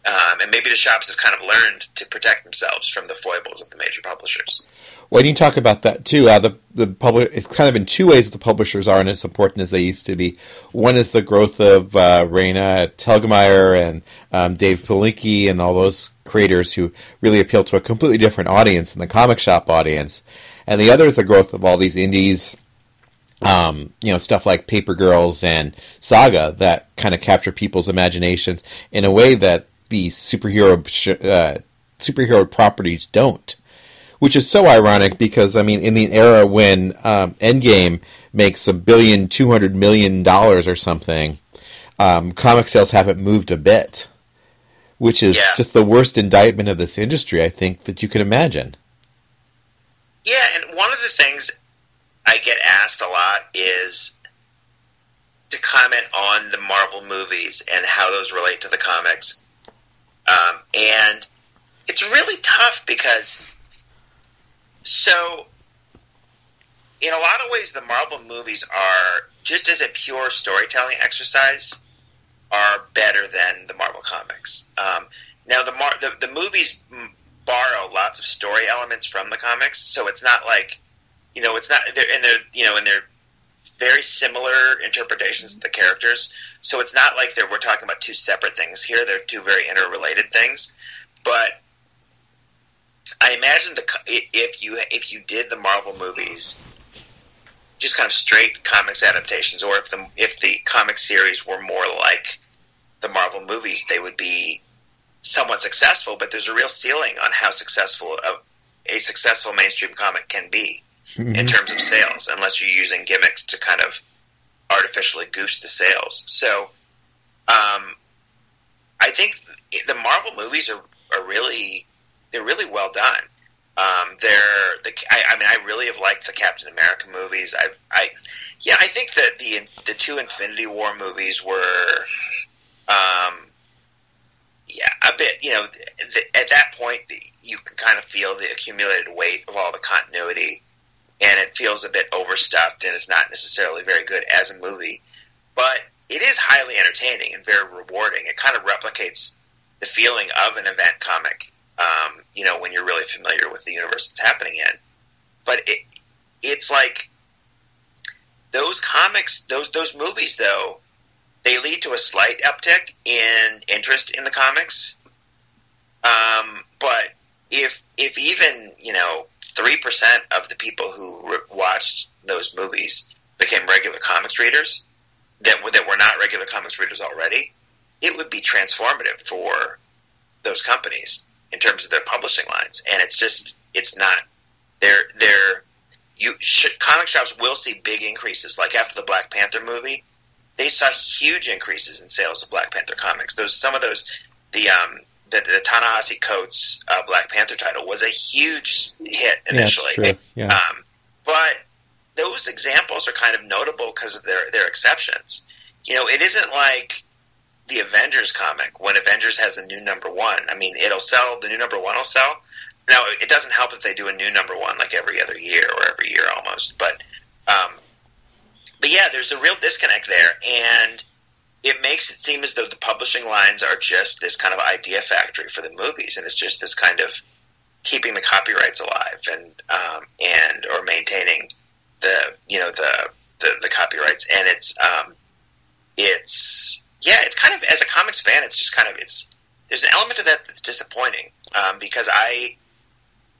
Um, and maybe the shops have kind of learned to protect themselves from the foibles of the major publishers. Well, you talk about that too. Uh, the the public it's kind of in two ways. The publishers aren't as important as they used to be. One is the growth of uh, Raina Telgemeier and um, Dav Pilkey and all those creators who really appeal to a completely different audience than the comic shop audience. And the other is the growth of all these indies, um, you know, stuff like Paper Girls and Saga that kind of capture people's imaginations in a way that these superhero uh, superhero properties don't which is so ironic because I mean, in the era when um, Endgame makes a billion, two hundred million dollars or something, um, comic sales haven't moved a bit, which is Yeah. just the worst indictment of this industry I think that you can imagine. Yeah, and one of the things I get asked a lot is to comment on the Marvel movies and how those relate to the comics. Um, and it's really tough because, so, in a lot of ways, the Marvel movies are, just as a pure storytelling exercise, are better than the Marvel comics. Um, now, the, Mar- the, the movies borrow lots of story elements from the comics, so it's not like, you know, it's not, they're, and they're, you know, and they're very similar interpretations of the characters. So it's not like we're talking about two separate things here. They're two very interrelated things. But I imagine the if you if you did the Marvel movies, just kind of straight comics adaptations, or if the if the comic series were more like the Marvel movies, they would be somewhat successful. But there's a real ceiling on how successful a, a successful mainstream comic can be in terms of sales, unless you're using gimmicks to kind of artificially goose the sales. So, um, I think the Marvel movies are, are really they're really well done. Um, they're the I, I mean I really have liked the Captain America movies. I I yeah I think that the the two Infinity War movies were um, yeah a bit you know th- at that point the, you can kind of feel the accumulated weight of all the continuity and it feels a bit overstuffed and it's not necessarily very good as a movie but it is highly entertaining and very rewarding. It kind of replicates the feeling of an event comic um, you know when you're really familiar with the universe it's happening in. But it it's like those comics those those movies though they lead to a slight uptick in interest in the comics. Um, but if if even you know three percent of the people who re- watched those movies became regular comics readers that that were not regular comics readers already, it would be transformative for those companies in terms of their publishing lines. And it's just it's not they're they're you sh- comic shops will see big increases like after the Black Panther movie. They saw huge increases in sales of Black Panther comics. Those some of those the um the, the Ta-Nehisi Coates uh, Black Panther title was a huge hit Yeah, initially. it's true. Yeah. Um, but those examples are kind of notable because of their their exceptions. You know, it isn't like the Avengers comic when Avengers has a new number one. I mean, it'll sell. The new number one will sell. Now, it doesn't help if they do a new number one like every other year or every year almost. But, um, but yeah, there's a real disconnect there, and it makes it seem as though the publishing lines are just this kind of idea factory for the movies, and it's just this kind of keeping the copyrights alive and um, and or maintaining the you know the the, the copyrights, and it's um, it's yeah, it's kind of as a comics fan, it's just kind of it's there's an element of that that's disappointing um, because I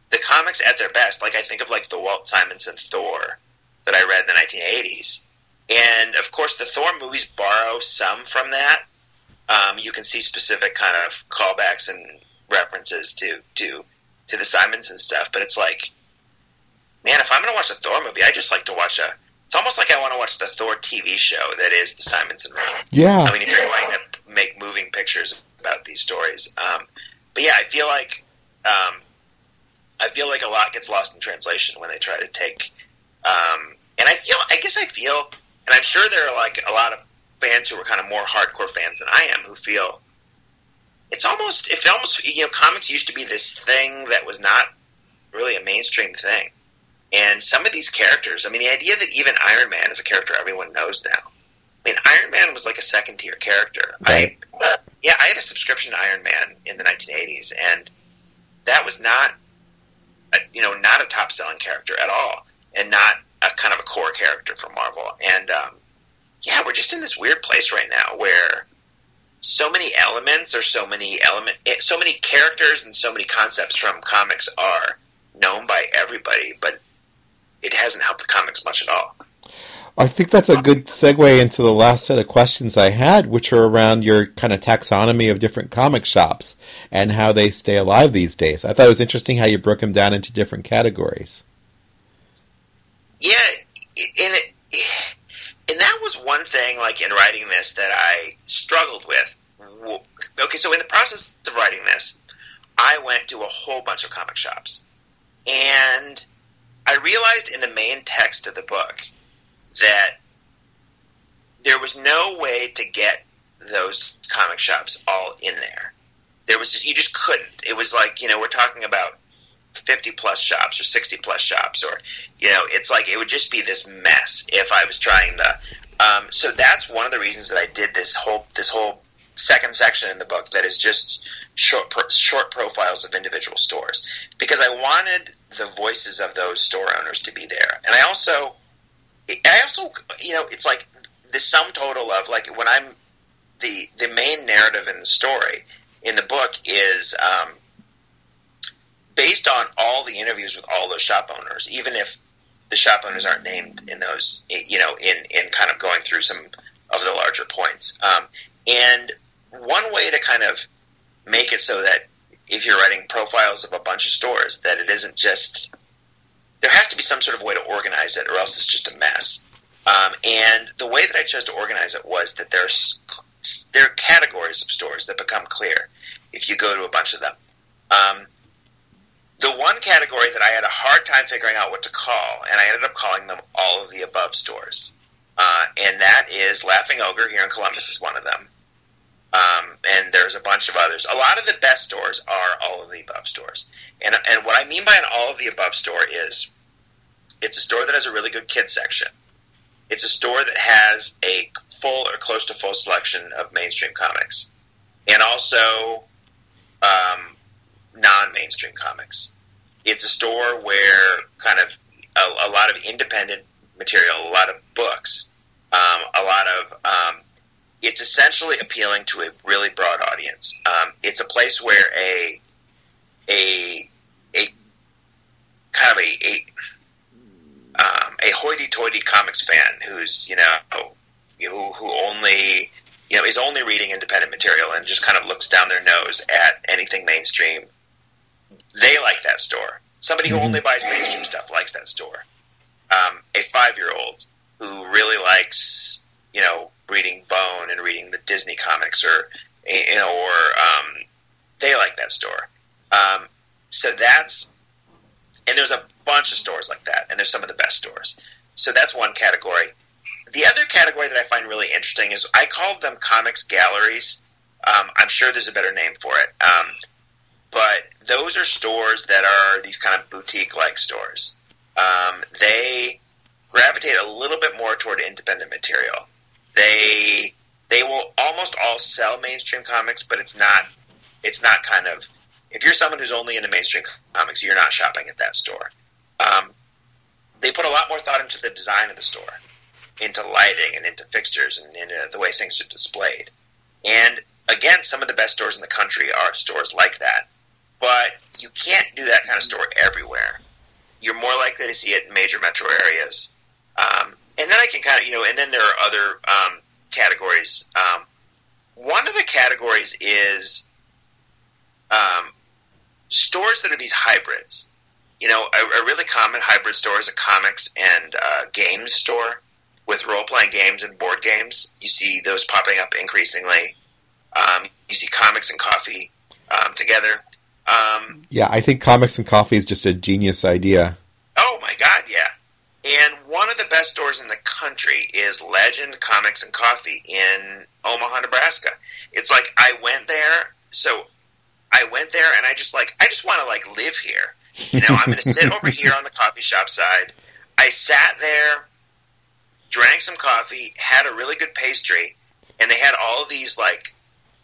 the comics at their best, like I think of like the Walt Simonson Thor that I read in the 1980s, and of course the Thor movies borrow some from that. Um, you can see specific kind of callbacks and references to to to the Simonson stuff, but it's like, man, if I'm going to watch a Thor movie, I just like to watch a. It's almost like I want to watch the Thor TV show that is the Simonson run. yeah. I mean, if you're going to make moving pictures about these stories, um, but yeah, I feel like um, I feel like a lot gets lost in translation when they try to take. Um, and I feel, I guess I feel, and I'm sure there are like a lot of fans who are kind of more hardcore fans than I am who feel it's almost, if it almost, you know, comics used to be this thing that was not really a mainstream thing. And some of these characters, I mean, the idea that even Iron Man is a character everyone knows now, I mean, Iron Man was like a second tier character. Right. I, yeah, I had a subscription to Iron Man in the 1980s, and that was not, a, you know, not a top selling character at all, and not a kind of a core character for Marvel. And um, yeah, we're just in this weird place right now where so many elements or so many element, eh, so many characters and so many concepts from comics are known by everybody, but it hasn't helped the comics much at all. I think that's a good segue into the last set of questions I had, which are around your kind of taxonomy of different comic shops and how they stay alive these days. I thought it was interesting how you broke them down into different categories. Yeah, and it, and that was one thing, like in writing this, that I struggled with. Okay, so in the process of writing this, I went to a whole bunch of comic shops, and I realized in the main text of the book that there was no way to get those comic shops all in there. There was just, you just couldn't. It was like you know we're talking about fifty plus shops or sixty plus shops, or you know it's like it would just be this mess if I was trying to. Um, so that's one of the reasons that I did this whole this whole second section in the book that is just short short profiles of individual stores because I wanted the voices of those store owners to be there, and I also I also, you know, it's like the sum total of like when I'm the the main narrative in the story in the book is um, based on all the interviews with all those shop owners, even if the shop owners aren't named in those, you know, in in kind of going through some of the larger points. Um, and one way to kind of make it so that if you're writing profiles of a bunch of stores, that it isn't just there has to be some sort of way to organize it, or else it's just a mess. Um, and the way that I chose to organize it was that there's there are categories of stores that become clear if you go to a bunch of them. Um, the one category that I had a hard time figuring out what to call, and I ended up calling them all of the above stores, uh, and that is Laughing Ogre here in Columbus is one of them. Um, and there's a bunch of others. A lot of the best stores are all of the above stores. And, and what I mean by an all of the above store is it's a store that has a really good kids section. It's a store that has a full or close to full selection of mainstream comics, and also um, non-mainstream comics. It's a store where kind of a, a lot of independent material, a lot of books, um, a lot of. Um, it's essentially appealing to a really broad audience. Um, it's a place where a a a kind of a, a um, a hoity-toity comics fan who's you know who who only you know is only reading independent material and just kind of looks down their nose at anything mainstream. They like that store. Somebody who mm-hmm. only buys mainstream stuff likes that store. Um, a five-year-old who really likes you know reading Bone and reading the Disney comics or you know or um, they like that store. Um, so that's and there's a bunch of stores like that, and they're some of the best stores. So that's one category. The other category that I find really interesting is I call them comics galleries. Um, I'm sure there's a better name for it. Um, but those are stores that are these kind of boutique like stores. Um, they gravitate a little bit more toward independent material. They they will almost all sell mainstream comics, but it's not it's not kind of if you're someone who's only into mainstream comics, you're not shopping at that store. Um, they put a lot more thought into the design of the store, into lighting and into fixtures and into the way things are displayed. And again, some of the best stores in the country are stores like that. But you can't do that kind of store everywhere. You're more likely to see it in major metro areas. Um, and then I can kind of, you know, and then there are other um, categories. Um, one of the categories is um, stores that are these hybrids. You know, a, a really common hybrid store is a comics and uh, games store with role playing games and board games. You see those popping up increasingly. Um, you see comics and coffee um, together. Um, yeah, I think comics and coffee is just a genius idea. Oh my god, yeah. And one of the best stores in the country is Legend Comics and Coffee in Omaha, Nebraska. It's like I went there, so I went there and I just like I just want to like live here. You know, I'm going to sit over here on the coffee shop side. I sat there drank some coffee, had a really good pastry, and they had all these like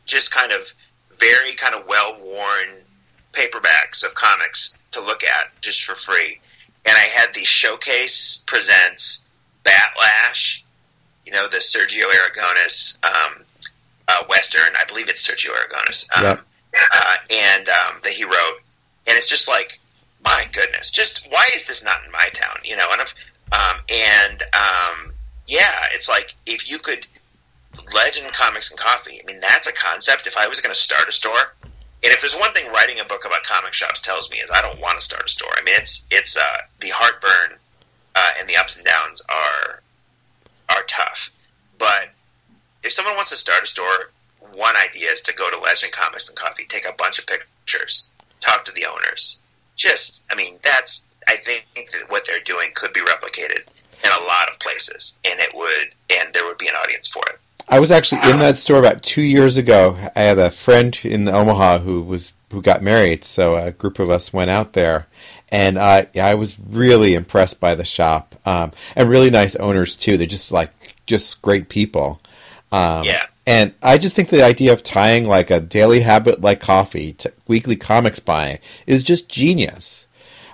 just kind of very kind of well worn paperbacks of comics to look at just for free. And I had the Showcase Presents Bat Lash, you know, the Sergio Aragonés um, uh, Western. I believe it's Sergio Aragonés. Um, Yep. uh, and um, that he wrote. And it's just like, my goodness, just why is this not in my town? You know, and I've, um, and um, yeah, it's like if you could legend comics and coffee. I mean, that's a concept. If I was going to start a store, and if there's one thing writing a book about comic shops tells me is I don't want to start a store. I mean, it's it's uh, the heartburn uh, and the ups and downs are are tough. But if someone wants to start a store, one idea is to go to Legend Comics and Coffee, take a bunch of pictures, talk to the owners. Just, I mean, that's I think that what they're doing could be replicated in a lot of places, and it would, and there would be an audience for it. I was actually in that store about two years ago. I had a friend in Omaha who was who got married, so a group of us went out there, and I I was really impressed by the shop, um, and really nice owners too. They're just like just great people. Um, Yeah. And I just think the idea of tying like a daily habit like coffee to weekly comics buying is just genius.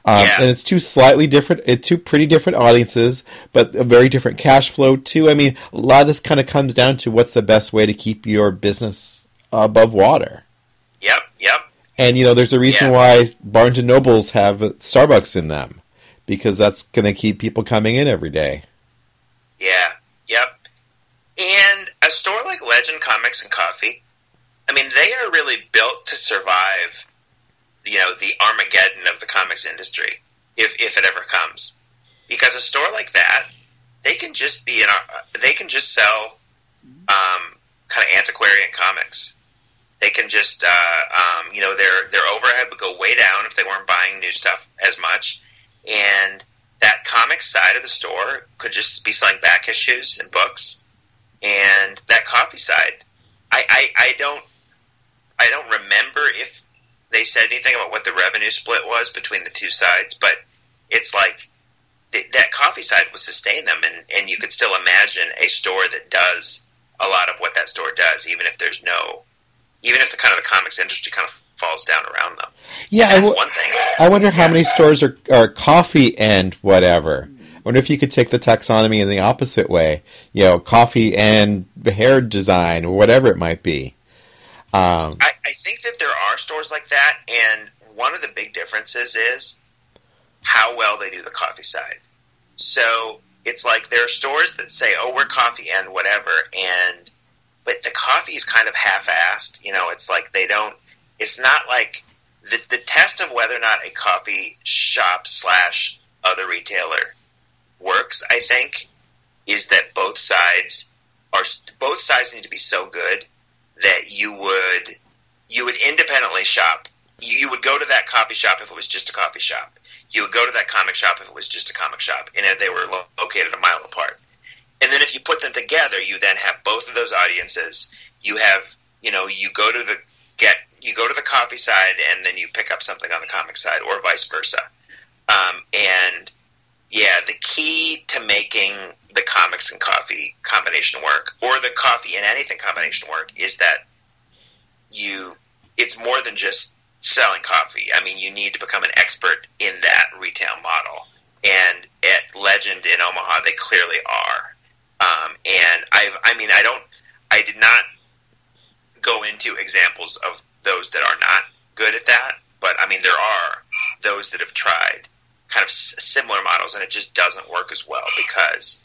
Um, Yeah. And it's two slightly different, it's two pretty different audiences, but a very different cash flow too. I mean, a lot of this kind of comes down to what's the best way to keep your business above water. Yep, yep. And you know, there's a reason Yeah. why Barnes and Nobles have Starbucks in them because that's going to keep people coming in every day. Yeah, yep. And a store like Legend Comics and Coffee, I mean, they are really built to survive, you know, the Armageddon of the comics industry, if if it ever comes. Because a store like that, they can just be in a, they can just sell um, kind of antiquarian comics. They can just, uh, um, you know, their their overhead would go way down if they weren't buying new stuff as much, and that comic side of the store could just be selling back issues and books, and that coffee side, I, I, I don't I don't remember if they said anything about what the revenue split was between the two sides, but it's like th- that coffee side would sustain them, and, and you could still imagine a store that does a lot of what that store does, even if there's no, even if the kind of the comics industry kind of falls down around them. Yeah, I That's w- one thing. I wonder how many stores are, are coffee and whatever. I wonder if you could take the taxonomy in the opposite way. You know, coffee and hair design or whatever it might be. Um, I, I think that there are stores like that, and one of the big differences is how well they do the coffee side. So it's like there are stores that say, "Oh, we're coffee and whatever," and but the coffee is kind of half-assed. You know, it's like they don't. It's not like the the test of whether or not a coffee shop slash other retailer works. I think is that both sides are both sides need to be so good that you would you would independently shop. You, you would go to that coffee shop if it was just a coffee shop. You would go to that comic shop if it was just a comic shop, and if they were lo- located a mile apart. And then if you put them together, you then have both of those audiences. You have you know you go to the get you go to the coffee side, and then you pick up something on the comic side, or vice versa. Um, and yeah, the key to making the comics and coffee combination work, or the coffee and anything combination work, is that you it's more than just selling coffee. I mean, you need to become an expert in that retail model. And at Legend in Omaha, they clearly are. Um, and I, I mean, I don't, I did not go into examples of those that are not good at that, but I mean, there are those that have tried kind of similar models, and it just doesn't work as well because,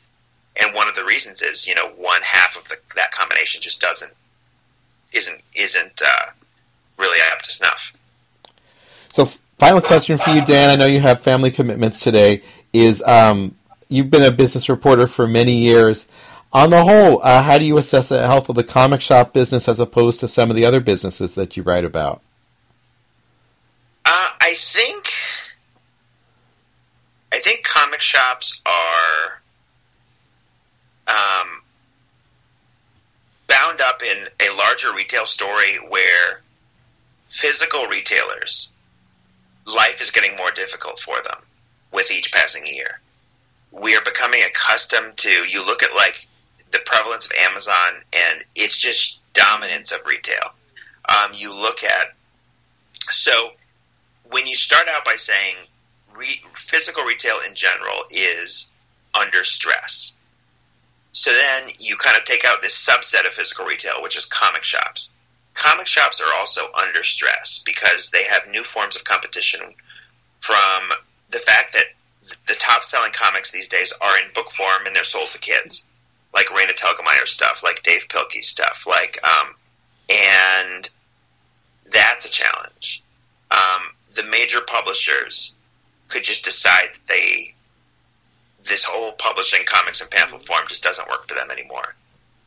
and one of the reasons is, you know, one half of the, that combination just doesn't, isn't, isn't uh, really up to snuff. so, final question for you, Dan. I know you have family commitments today. Is um, you've been a business reporter for many years. On the whole, uh, how do you assess the health of the comic shop business as opposed to some of the other businesses that you write about? Uh, I think I think comic shops are um, bound up in a larger retail story where physical retailers life is getting more difficult for them with each passing year. we are becoming accustomed to. You look at like the prevalence of Amazon, and it's just dominance of retail. Um, you look at so when you start out by saying re, physical retail in general is under stress. So then you kind of take out this subset of physical retail, which is comic shops. Comic shops are also under stress because they have new forms of competition from the fact that the top selling comics these days are in book form and they're sold to kids, like Raina Telgemeier stuff, like Dav Pilkey stuff, like, um, and that's a challenge. Um, the major publishers could just decide that they this whole publishing comics in pamphlet form just doesn't work for them anymore.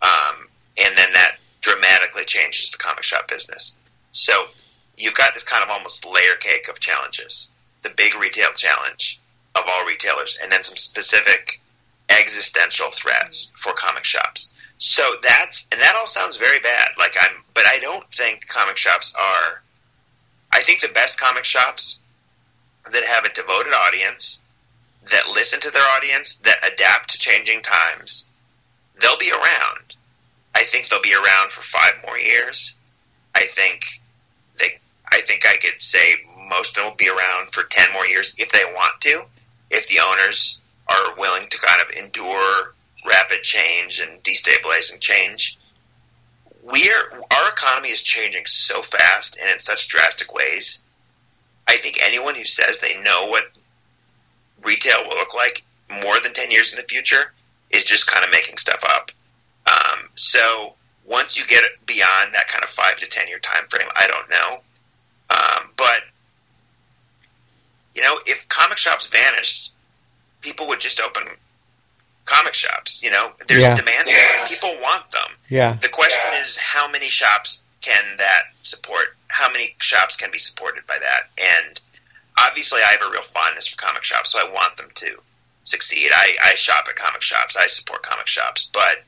Um, and then that dramatically changes the comic shop business. So you've got this kind of almost layer cake of challenges. The big retail challenge of all retailers, and then some specific existential threats for comic shops. So that's and that all sounds very bad. Like I'm, but I don't think comic shops are. I think the best comic shops that have a devoted audience, that listen to their audience, that adapt to changing times, they'll be around. I think they'll be around for five more years. I think they. I think I could say most of them will be around for ten more years if they want to, if the owners are willing to kind of endure rapid change and destabilizing change. We're our economy is changing so fast and in such drastic ways. I think anyone who says they know what retail will look like more than ten years in the future is just kind of making stuff up. Um, so once you get beyond that kind of five to ten year time frame, I don't know. Um, but you know, if comic shops vanished, people would just open comic shops. You know, there's Yeah. demand there. People want them. Yeah. The question is, how many shops can that support? How many shops can be supported by that? And obviously, I have a real fondness for comic shops, so I want them to succeed. I, I shop at comic shops. I support comic shops, but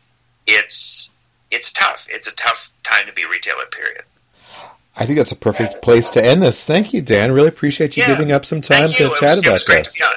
it's it's tough. It's a tough time to be a retailer. Period. I think that's a perfect place to end this. Thank you, Dan. Really appreciate you Yeah. giving up some time to It chat was, about this. to be on.